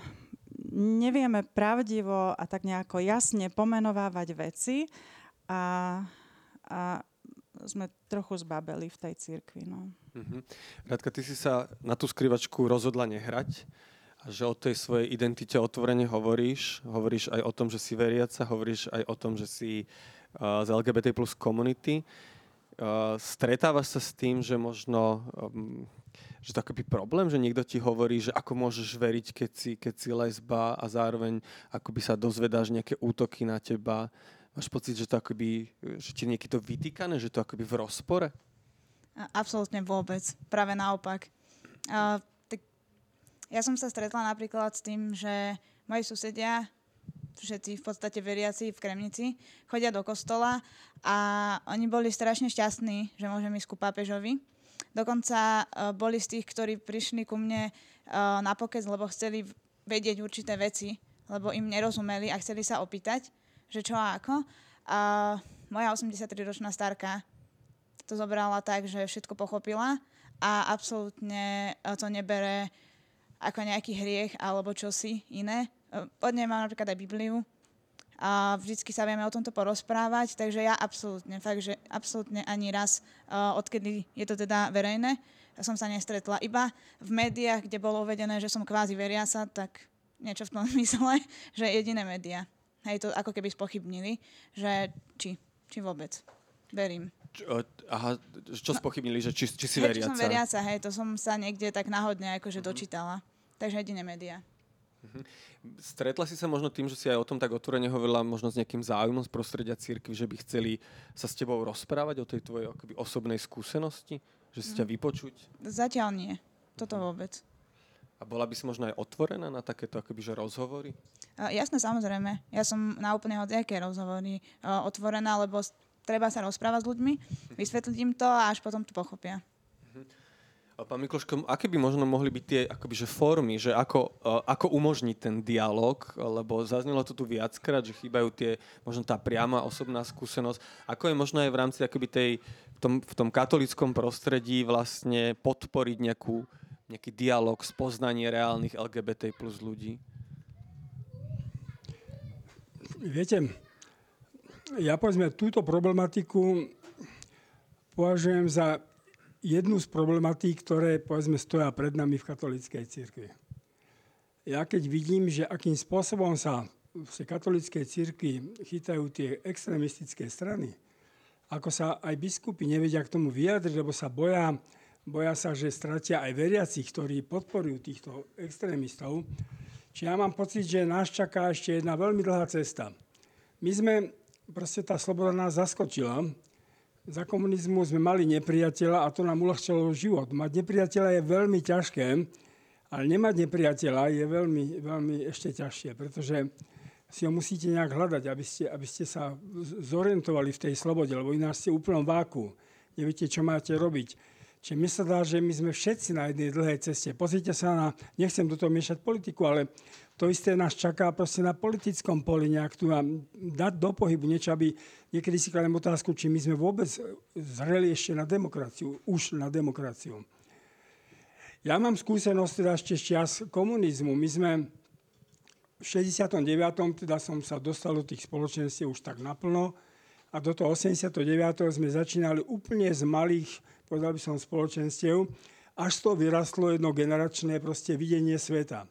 nevieme pravdivo a tak nejako jasne pomenovávať veci a, a sme trochu zbabeli v tej cirkvi. No. Uh-huh. Radka, ty si sa na tú skrývačku rozhodla nehrať a že o tej svojej identite otvorene hovoríš. Hovoríš aj o tom, že si veriaca, hovoríš aj o tom, že si z LGBT plus komunity. Stretávaš sa s tým, že možno um, že to akoby problém, že niekto ti hovorí, že ako môžeš veriť, keď si, keď si lesba a zároveň akoby sa dozvedáš nejaké útoky na teba. Máš pocit, že to akoby, že ti je to vytýkané, že to akoby v rozpore? Absolútne vôbec. Práve naopak. Uh, tak ja som sa stretla napríklad s tým, že moji susedia všetci v podstate veriaci v Kremnici, chodia do kostola a oni boli strašne šťastní, že môžem ísť ku pápežovi. Dokonca uh, boli z tých, ktorí prišli ku mne uh, na pokec, lebo chceli vedieť určité veci, lebo im nerozumeli a chceli sa opýtať, že čo a ako. A moja 83-ročná starka to zobrala tak, že všetko pochopila a absolútne to nebere ako nejaký hriech alebo čosi iné, od nej mám napríklad aj Bibliu a vždycky sa vieme o tomto porozprávať, takže ja absolútne, fakt, že absolútne ani raz, uh, odkedy je to teda verejné, som sa nestretla. Iba v médiách, kde bolo uvedené, že som kvázi veriaca, tak niečo v tom zmysle, že jediné médiá. hej, to ako keby spochybnili, že či, či vôbec. Verím. Čo, aha, čo spochybnili, že či, či si hej, veriaca? som veriaca, hej, to som sa niekde tak náhodne akože uh-huh. dočítala. Takže jedine média. Uh-huh. Stretla si sa možno tým, že si aj o tom tak otvorene hovorila možno s nejakým záujmom z prostredia církvy, že by chceli sa s tebou rozprávať o tej tvojej akoby, osobnej skúsenosti? Že si ťa mhm. vypočuť? Zatiaľ nie. Toto vôbec. A bola by si možno aj otvorená na takéto akoby, že rozhovory? Uh, jasné, samozrejme. Ja som na úplne hociaké rozhovory uh, otvorená, lebo treba sa rozprávať s ľuďmi, vysvetliť im to a až potom to pochopia. Pán Mikloško, aké by možno mohli byť tie akoby, že formy, že ako, uh, ako umožniť ten dialog, lebo zaznelo to tu viackrát, že chýbajú tie, možno tá priama osobná skúsenosť. Ako je možno aj v rámci akoby tej, v tom, v tom katolickom prostredí vlastne podporiť nejakú, nejaký dialog, spoznanie reálnych LGBT plus ľudí? Viete, ja povedzme, túto problematiku považujem za jednu z problematík, ktoré povedzme stoja pred nami v katolíckej cirkvi. Ja keď vidím, že akým spôsobom sa v katolíckej cirkvi chytajú tie extrémistické strany, ako sa aj biskupy nevedia k tomu vyjadriť, lebo sa boja, boja sa, že stratia aj veriacich, ktorí podporujú týchto extrémistov. Čiže ja mám pocit, že nás čaká ešte jedna veľmi dlhá cesta. My sme proste tá sloboda nás zaskočila. Za komunizmu sme mali nepriateľa a to nám uľahčilo život. Mať nepriateľa je veľmi ťažké, ale nemať nepriateľa je veľmi, veľmi ešte ťažšie, pretože si ho musíte nejak hľadať, aby ste, aby ste sa zorientovali v tej slobode, lebo ináč ste úplnom váku. Neviete, čo máte robiť. Čiže mi sa dá, že my sme všetci na jednej dlhej ceste. Pozrite sa na, nechcem do toho miešať politiku, ale to isté nás čaká proste na politickom poli nejak tu dať do pohybu niečo, aby niekedy si kladem otázku, či my sme vôbec zreli ešte na demokraciu, už na demokraciu. Ja mám skúsenosť teda ešte z čas komunizmu. My sme v 69. teda som sa dostal do tých spoločenstiev už tak naplno a do toho 89. sme začínali úplne z malých, povedal by som, spoločenstiev, až to vyrastlo jedno generačné proste videnie sveta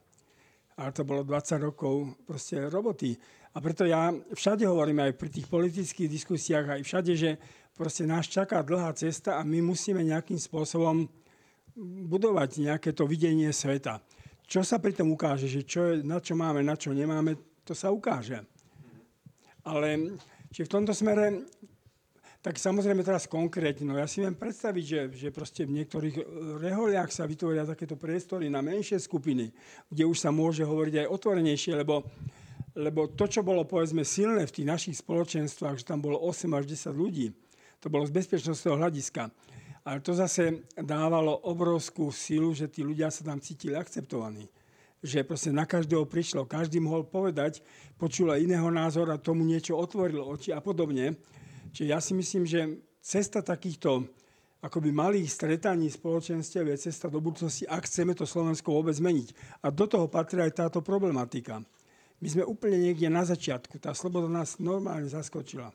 ale to bolo 20 rokov proste roboty. A preto ja všade hovorím aj pri tých politických diskusiách, aj všade, že proste nás čaká dlhá cesta a my musíme nejakým spôsobom budovať nejaké to videnie sveta. Čo sa pri tom ukáže, že čo je, na čo máme, na čo nemáme, to sa ukáže. Ale či v tomto smere tak samozrejme teraz konkrétne, no ja si viem predstaviť, že, že proste v niektorých e, reholiach sa vytvoria takéto priestory na menšie skupiny, kde už sa môže hovoriť aj otvorenejšie, lebo, lebo to, čo bolo povedzme silné v tých našich spoločenstvách, že tam bolo 8 až 10 ľudí, to bolo z bezpečnostného hľadiska. Ale to zase dávalo obrovskú silu, že tí ľudia sa tam cítili akceptovaní. Že proste na každého prišlo, každý mohol povedať, počul aj iného názora, tomu niečo otvorilo oči a podobne. Čiže ja si myslím, že cesta takýchto akoby malých stretaní spoločenstiev je cesta do budúcnosti, ak chceme to Slovensko vôbec zmeniť. A do toho patrí aj táto problematika. My sme úplne niekde na začiatku. Tá sloboda nás normálne zaskočila.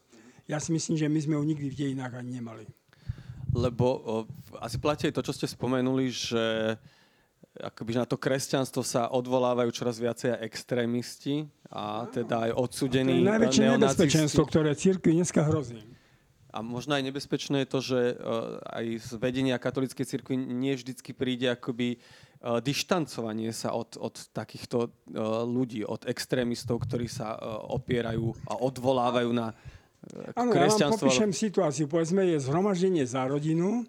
Ja si myslím, že my sme ju nikdy v dejinách ani nemali. Lebo o, asi platí aj to, čo ste spomenuli, že akoby na to kresťanstvo sa odvolávajú čoraz viacej extrémisti a teda aj odsudení To je najväčšie nebezpečenstvo, ktoré církvi dneska hrozí. A možno aj nebezpečné je to, že uh, aj z vedenia katolíckej cirkvi nie vždycky príde akoby uh, dištancovanie sa od, od takýchto uh, ľudí, od extrémistov, ktorí sa opierajú a odvolávajú na Áno, ja vám popíšem situáciu. Povedzme, je zhromaždenie za rodinu,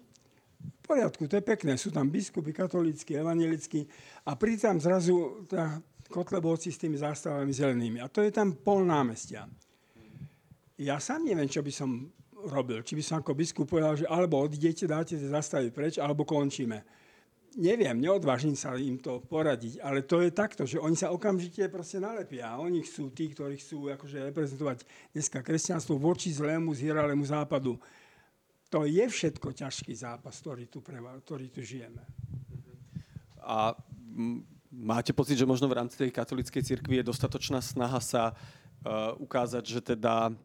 v poriadku, to je pekné. Sú tam biskupy katolícky, evangelickí a pri tam zrazu tá Kotlebovci s tými zástavami zelenými. A to je tam pol námestia. Ja sám neviem, čo by som robil. Či by som ako biskup povedal, že alebo odidete, dáte tie zastavy preč, alebo končíme. Neviem, neodvážim sa im to poradiť, ale to je takto, že oni sa okamžite proste nalepia. Oni sú tí, ktorí chcú akože reprezentovať dneska kresťanstvo voči zlému, zhieralému západu. To je všetko ťažký zápas, ktorý tu, preva, ktorý tu žijeme. A máte pocit, že možno v rámci tej katolíckej cirkvi je dostatočná snaha sa uh, ukázať, že teda uh,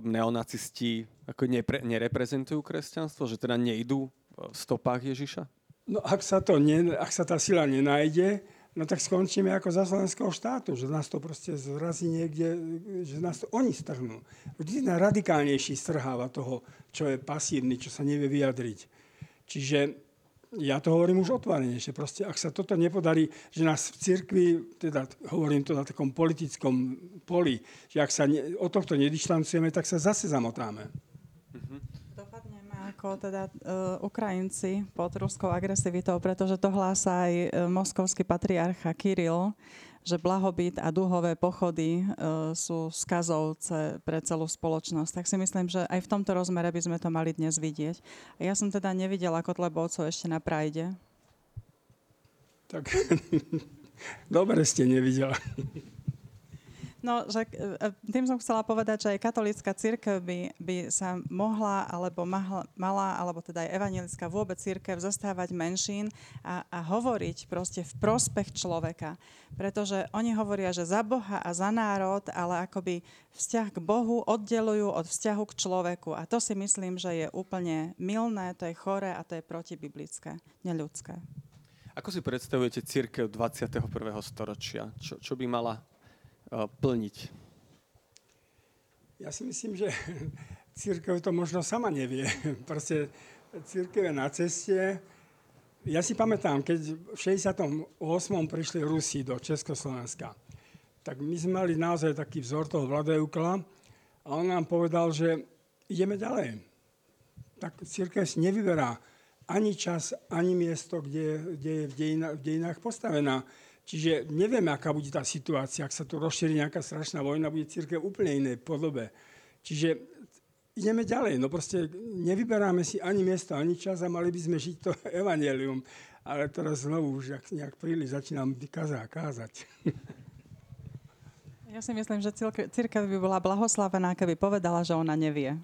neonacisti ako nepre, nereprezentujú kresťanstvo, že teda nejdú v stopách Ježiša? No ak sa, to ne, ak sa tá sila nenájde no tak skončíme ako za slovenského štátu, že nás to proste zrazí niekde, že nás to oni strhnú. Vždy radikálnejší strháva toho, čo je pasívny, čo sa nevie vyjadriť. Čiže ja to hovorím už otvorenejšie. Proste, ak sa toto nepodarí, že nás v cirkvi, teda hovorím to na takom politickom poli, že ak sa ne, od tohto nedištancujeme, tak sa zase zamotáme. Ako teda uh, Ukrajinci pod ruskou agresivitou, pretože to hlása aj uh, moskovský patriarcha Kiril, že blahobyt a duhové pochody uh, sú skazovce pre celú spoločnosť. Tak si myslím, že aj v tomto rozmere by sme to mali dnes vidieť. Ja som teda nevidela Kotlebovcov ešte na Prajde. Tak dobre ste nevidela. No, že e, tým som chcela povedať, že aj katolická církev by, by sa mohla, alebo mahla, mala, alebo teda aj evangelická vôbec církev zastávať menšín a, a hovoriť proste v prospech človeka. Pretože oni hovoria, že za Boha a za národ, ale akoby vzťah k Bohu oddelujú od vzťahu k človeku. A to si myslím, že je úplne milné, to je chore a to je protibiblické, neľudské. Ako si predstavujete církev 21. storočia? Čo, čo by mala plniť? Ja si myslím, že církev to možno sama nevie. Proste církev je na ceste. Ja si pamätám, keď v 68. prišli Rusi do Československa, tak my sme mali naozaj taký vzor toho Vladajukla a on nám povedal, že ideme ďalej. Tak církev si nevyberá ani čas, ani miesto, kde, kde je v, dejina, v dejinách postavená. Čiže nevieme, aká bude tá situácia. Ak sa tu rozšíri nejaká strašná vojna, bude církev úplne inej podobe. Čiže ideme ďalej. No proste nevyberáme si ani miesto, ani čas a mali by sme žiť to evanelium. Ale teraz znovu už jak, nejak príliš začínam kazá, kázať. Ja si myslím, že církev by bola blahoslavená, keby povedala, že ona nevie,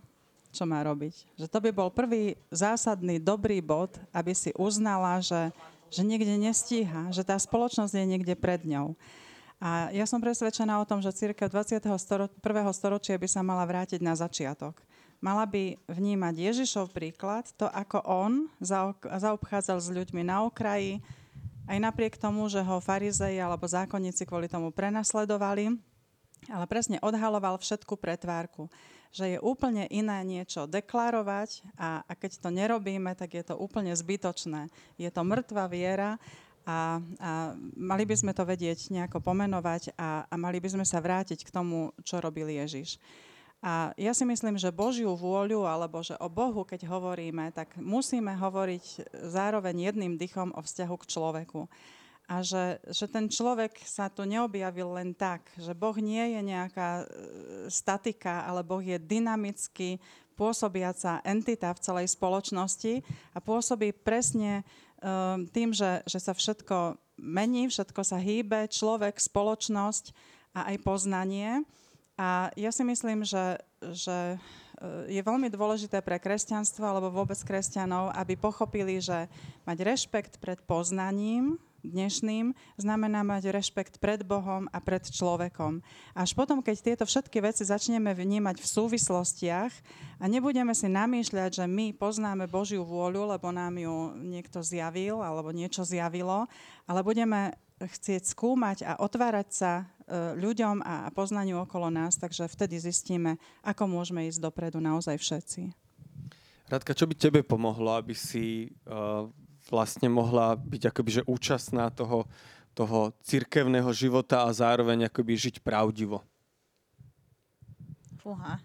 čo má robiť. Že to by bol prvý zásadný, dobrý bod, aby si uznala, že že niekde nestíha, že tá spoločnosť je niekde pred ňou. A ja som presvedčená o tom, že církev 21. storočia by sa mala vrátiť na začiatok. Mala by vnímať Ježišov príklad, to ako on zaobchádzal s ľuďmi na okraji, aj napriek tomu, že ho farizeji alebo zákonníci kvôli tomu prenasledovali, ale presne odhaloval všetku pretvárku že je úplne iné niečo deklarovať a, a keď to nerobíme, tak je to úplne zbytočné. Je to mŕtva viera a, a mali by sme to vedieť nejako pomenovať a, a mali by sme sa vrátiť k tomu, čo robil Ježiš. A ja si myslím, že Božiu vôľu, alebo že o Bohu, keď hovoríme, tak musíme hovoriť zároveň jedným dychom o vzťahu k človeku a že, že ten človek sa tu neobjavil len tak, že Boh nie je nejaká e, statika, ale Boh je dynamicky pôsobiaca entita v celej spoločnosti a pôsobí presne um, tým, že, že sa všetko mení, všetko sa hýbe, človek, spoločnosť a aj poznanie. A ja si myslím, že, že e, je veľmi dôležité pre kresťanstvo alebo vôbec kresťanov, aby pochopili, že mať rešpekt pred poznaním, dnešným, znamená mať rešpekt pred Bohom a pred človekom. Až potom, keď tieto všetky veci začneme vnímať v súvislostiach a nebudeme si namýšľať, že my poznáme Božiu vôľu, lebo nám ju niekto zjavil alebo niečo zjavilo, ale budeme chcieť skúmať a otvárať sa e, ľuďom a poznaniu okolo nás, takže vtedy zistíme, ako môžeme ísť dopredu naozaj všetci. Radka, čo by tebe pomohlo, aby si uh, vlastne mohla byť akoby že účastná toho, toho cirkevného života a zároveň akoby žiť pravdivo? Fúha.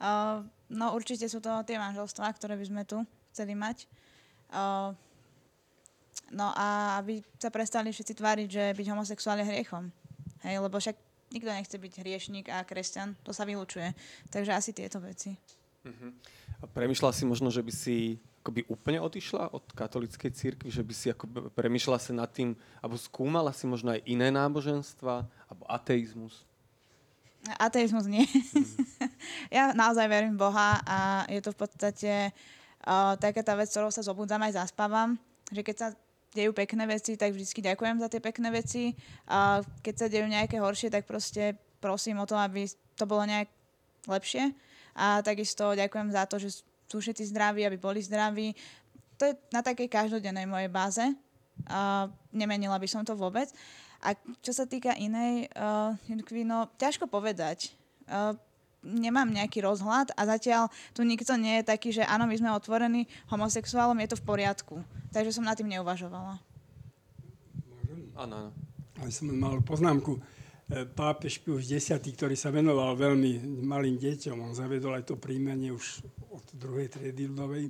uh, no určite sú to tie manželstvá, ktoré by sme tu chceli mať. Uh, no a aby sa prestali všetci tváriť, že byť homosexuál je hriechom. Hej, lebo však nikto nechce byť hriešnik a kresťan, to sa vylúčuje. Takže asi tieto veci. Uh-huh. A premyšľal si možno, že by si akoby úplne odišla od katolíckej církvy, že by si ako premyšľala sa nad tým, alebo skúmala si možno aj iné náboženstva, alebo ateizmus? Ateizmus nie. Mm. ja naozaj verím v Boha a je to v podstate uh, taká tá vec, ktorou sa zobudzam aj zaspávam, že keď sa dejú pekné veci, tak vždy ďakujem za tie pekné veci a keď sa dejú nejaké horšie, tak proste prosím o to, aby to bolo nejak lepšie a takisto ďakujem za to, že sú všetci zdraví, aby boli zdraví. To je na takej každodennej mojej báze. a nemenila by som to vôbec. A čo sa týka inej uh, no ťažko povedať. Uh, nemám nejaký rozhľad a zatiaľ tu nikto nie je taký, že áno, my sme otvorení homosexuálom, je to v poriadku. Takže som nad tým neuvažovala. Áno, áno. Ale som mal poznámku. E, pápež Pius X, ktorý sa venoval veľmi malým deťom, on zavedol aj to príjmanie už od druhej triedy ľudovej,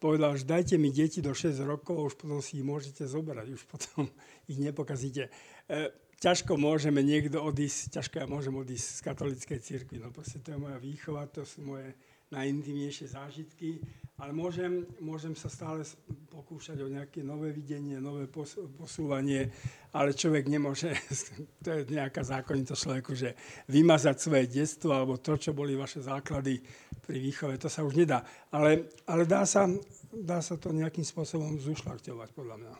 povedal, že dajte mi deti do 6 rokov, už potom si ich môžete zobrať, už potom ich nepokazíte. E, ťažko môžeme niekto odísť, ťažko ja môžem odísť z katolíckej cirkvi, no proste to je moja výchova, to sú moje najintimnejšie zážitky, ale môžem, môžem sa stále pokúšať o nejaké nové videnie, nové posúvanie, ale človek nemôže, to je nejaká zákonitosť človeku, že vymazať svoje detstvo alebo to, čo boli vaše základy pri výchove, to sa už nedá. Ale, ale dá, sa, dá sa to nejakým spôsobom zušľachtovať, podľa mňa.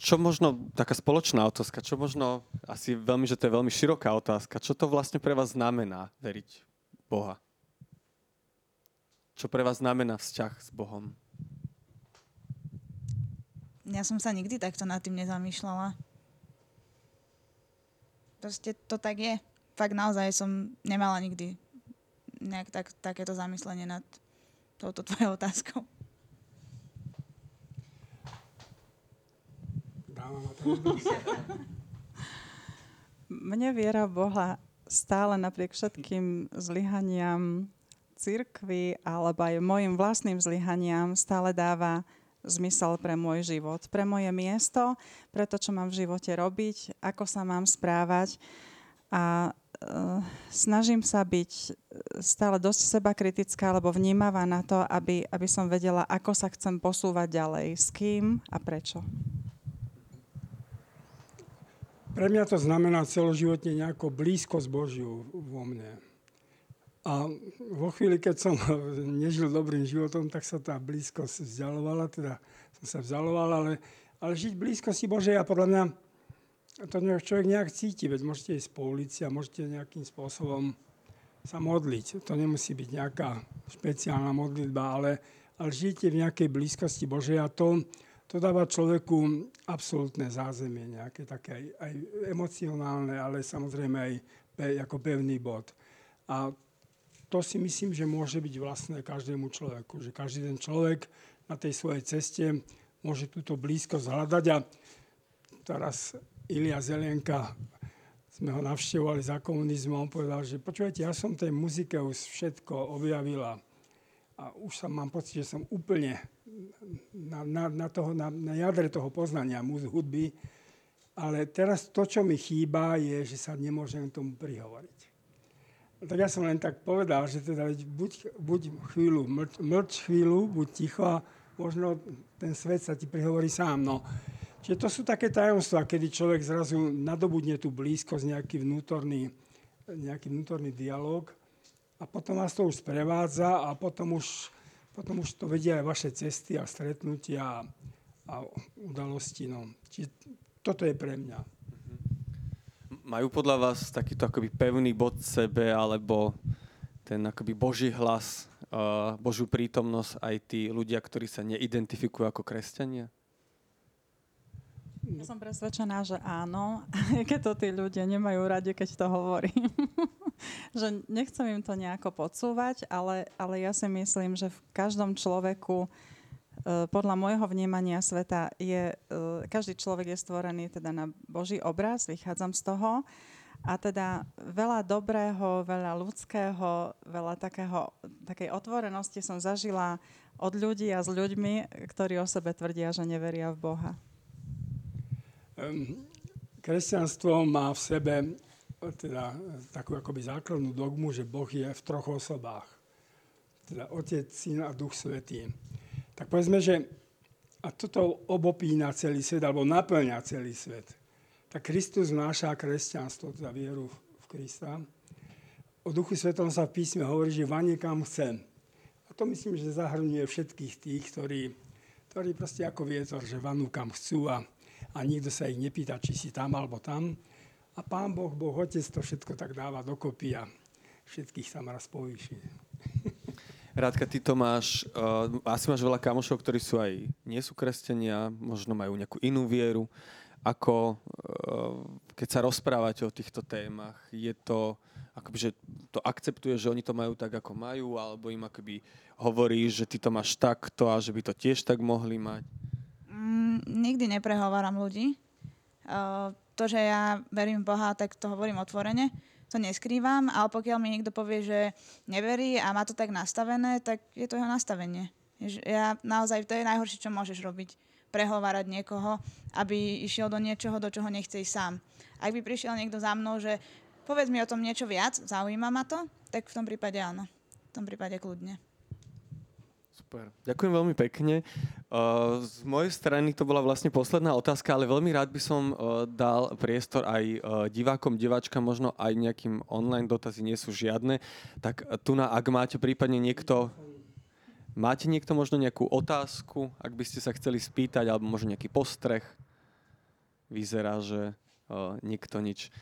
Čo možno, taká spoločná otázka, čo možno, asi veľmi, že to je veľmi široká otázka, čo to vlastne pre vás znamená veriť Boha? Čo pre vás znamená vzťah s Bohom? Ja som sa nikdy takto nad tým nezamýšľala. Proste to tak je. Fakt naozaj som nemala nikdy nejak tak, takéto zamyslenie nad touto tvojou otázkou. Mne viera Boha stále napriek všetkým zlyhaniam cirkvy alebo aj mojim vlastným zlyhaniam stále dáva zmysel pre môj život, pre moje miesto, pre to, čo mám v živote robiť, ako sa mám správať. A uh, snažím sa byť eh, stále dosť seba kritická alebo vnímavá na to, aby, aby som vedela, ako sa chcem posúvať ďalej, s kým a prečo. Pre mňa to znamená celoživotne nejako blízko s Božiu vo mne. A vo chvíli, keď som nežil dobrým životom, tak sa tá blízkosť vzdialovala, teda som sa vzdialoval, ale, ale žiť blízko si Božej a podľa mňa to človek nejak cíti, veď môžete ísť po ulici a môžete nejakým spôsobom sa modliť. To nemusí byť nejaká špeciálna modlitba, ale, ale žijete v nejakej blízkosti Božej a to, to dáva človeku absolútne zázemie, nejaké také aj, aj emocionálne, ale samozrejme aj pe, ako pevný bod. A to si myslím, že môže byť vlastné každému človeku, že každý ten človek na tej svojej ceste môže túto blízkosť hľadať a teraz Ilia Zelienka, sme ho navštevovali za komunizmu, on povedal, že počujete, ja som tej muzike už všetko objavila a už sa mám pocit, že som úplne na, na, na, toho, na, na jadre toho poznania muz, hudby, ale teraz to, čo mi chýba, je, že sa nemôžem tomu prihovoriť. Tak ja som len tak povedal, že teda buď, buď chvíľu, mlč, mlč chvíľu, buď ticho a možno ten svet sa ti prihovorí sám. No, Čiže to sú také tajomstvá, kedy človek zrazu nadobudne tú blízkosť, nejaký vnútorný, nejaký vnútorný dialog a potom vás to už sprevádza a potom už, potom už to vedia aj vaše cesty a stretnutia a, udalosti. No. Čiže toto je pre mňa. Majú podľa vás takýto akoby pevný bod sebe alebo ten akoby Boží hlas, uh, Božiu prítomnosť aj tí ľudia, ktorí sa neidentifikujú ako kresťania? Ja som presvedčená, že áno, keď to tí ľudia nemajú radi, keď to hovorím. že nechcem im to nejako podsúvať, ale, ale ja si myslím, že v každom človeku e, podľa môjho vnímania sveta je, e, každý človek je stvorený teda na Boží obraz, vychádzam z toho. A teda veľa dobrého, veľa ľudského, veľa takého, takej otvorenosti som zažila od ľudí a s ľuďmi, ktorí o sebe tvrdia, že neveria v Boha kresťanstvo má v sebe teda takú akoby základnú dogmu, že Boh je v troch osobách. Teda Otec, Syn a Duch Svetý. Tak povedzme, že a toto obopína celý svet, alebo naplňa celý svet. Tak Kristus vnáša kresťanstvo, teda vieru v Krista. O Duchu Svetom sa v písme hovorí, že vanie kam chce. A to myslím, že zahrňuje všetkých tých, ktorí, ktorí proste ako vietor, že vanú kam chcú a a nikto sa ich nepýta, či si tam alebo tam. A pán Boh, Boh Otec to všetko tak dáva dokopy a všetkých tam raz povýši. Rádka, ty to máš, uh, asi máš veľa kamošov, ktorí sú aj, nie sú kresťania, možno majú nejakú inú vieru. Ako, uh, keď sa rozprávate o týchto témach, je to, akoby, že to akceptuje, že oni to majú tak, ako majú, alebo im akoby hovorí, že ty to máš takto a že by to tiež tak mohli mať? Mm, nikdy neprehováram ľudí. Uh, to, že ja verím Boha, tak to hovorím otvorene, to neskrývam, ale pokiaľ mi niekto povie, že neverí a má to tak nastavené, tak je to jeho nastavenie. Ja naozaj, to je najhoršie, čo môžeš robiť. Prehovárať niekoho, aby išiel do niečoho, do čoho nechce ísť sám. Ak by prišiel niekto za mnou, že povedz mi o tom niečo viac, zaujíma ma to, tak v tom prípade áno. V tom prípade kľudne. Super. Ďakujem veľmi pekne. Uh, z mojej strany to bola vlastne posledná otázka, ale veľmi rád by som uh, dal priestor aj uh, divákom, diváčkam, možno aj nejakým online dotazy nie sú žiadne. Tak tu na, ak máte prípadne niekto, máte niekto možno nejakú otázku, ak by ste sa chceli spýtať, alebo možno nejaký postreh. Vyzerá, že nikto nič.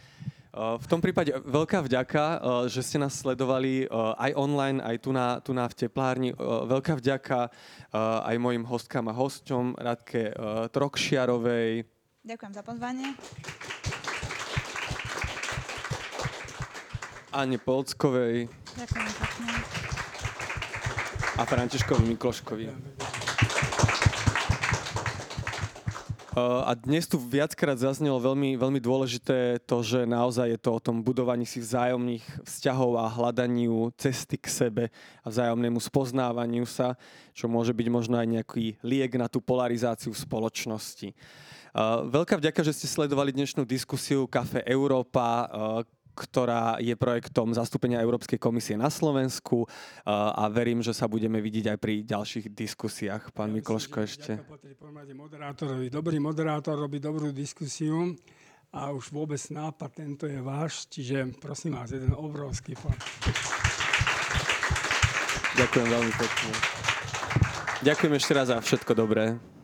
V tom prípade veľká vďaka, že ste nás sledovali aj online, aj tu na, tu na v teplárni. Veľká vďaka aj mojim hostkám a hosťom, Radke Trokšiarovej. Ďakujem za pozvanie. Ane Polckovej. Ďakujem pekne. A Františkovi Mikloškovi. A dnes tu viackrát zaznelo veľmi, veľmi dôležité to, že naozaj je to o tom budovaní si vzájomných vzťahov a hľadaniu cesty k sebe a vzájomnému spoznávaniu sa, čo môže byť možno aj nejaký liek na tú polarizáciu v spoločnosti. Veľká vďaka, že ste sledovali dnešnú diskusiu Kafe Európa, ktorá je projektom zastúpenia Európskej komisie na Slovensku a verím, že sa budeme vidieť aj pri ďalších diskusiách. Pán ja Mikloško ešte. moderátorovi. Dobrý moderátor robí dobrú diskusiu a už vôbec nápad tento je váš, čiže prosím vás, jeden obrovský fakt. Ďakujem veľmi pekne. Ďakujem ešte raz za všetko dobré.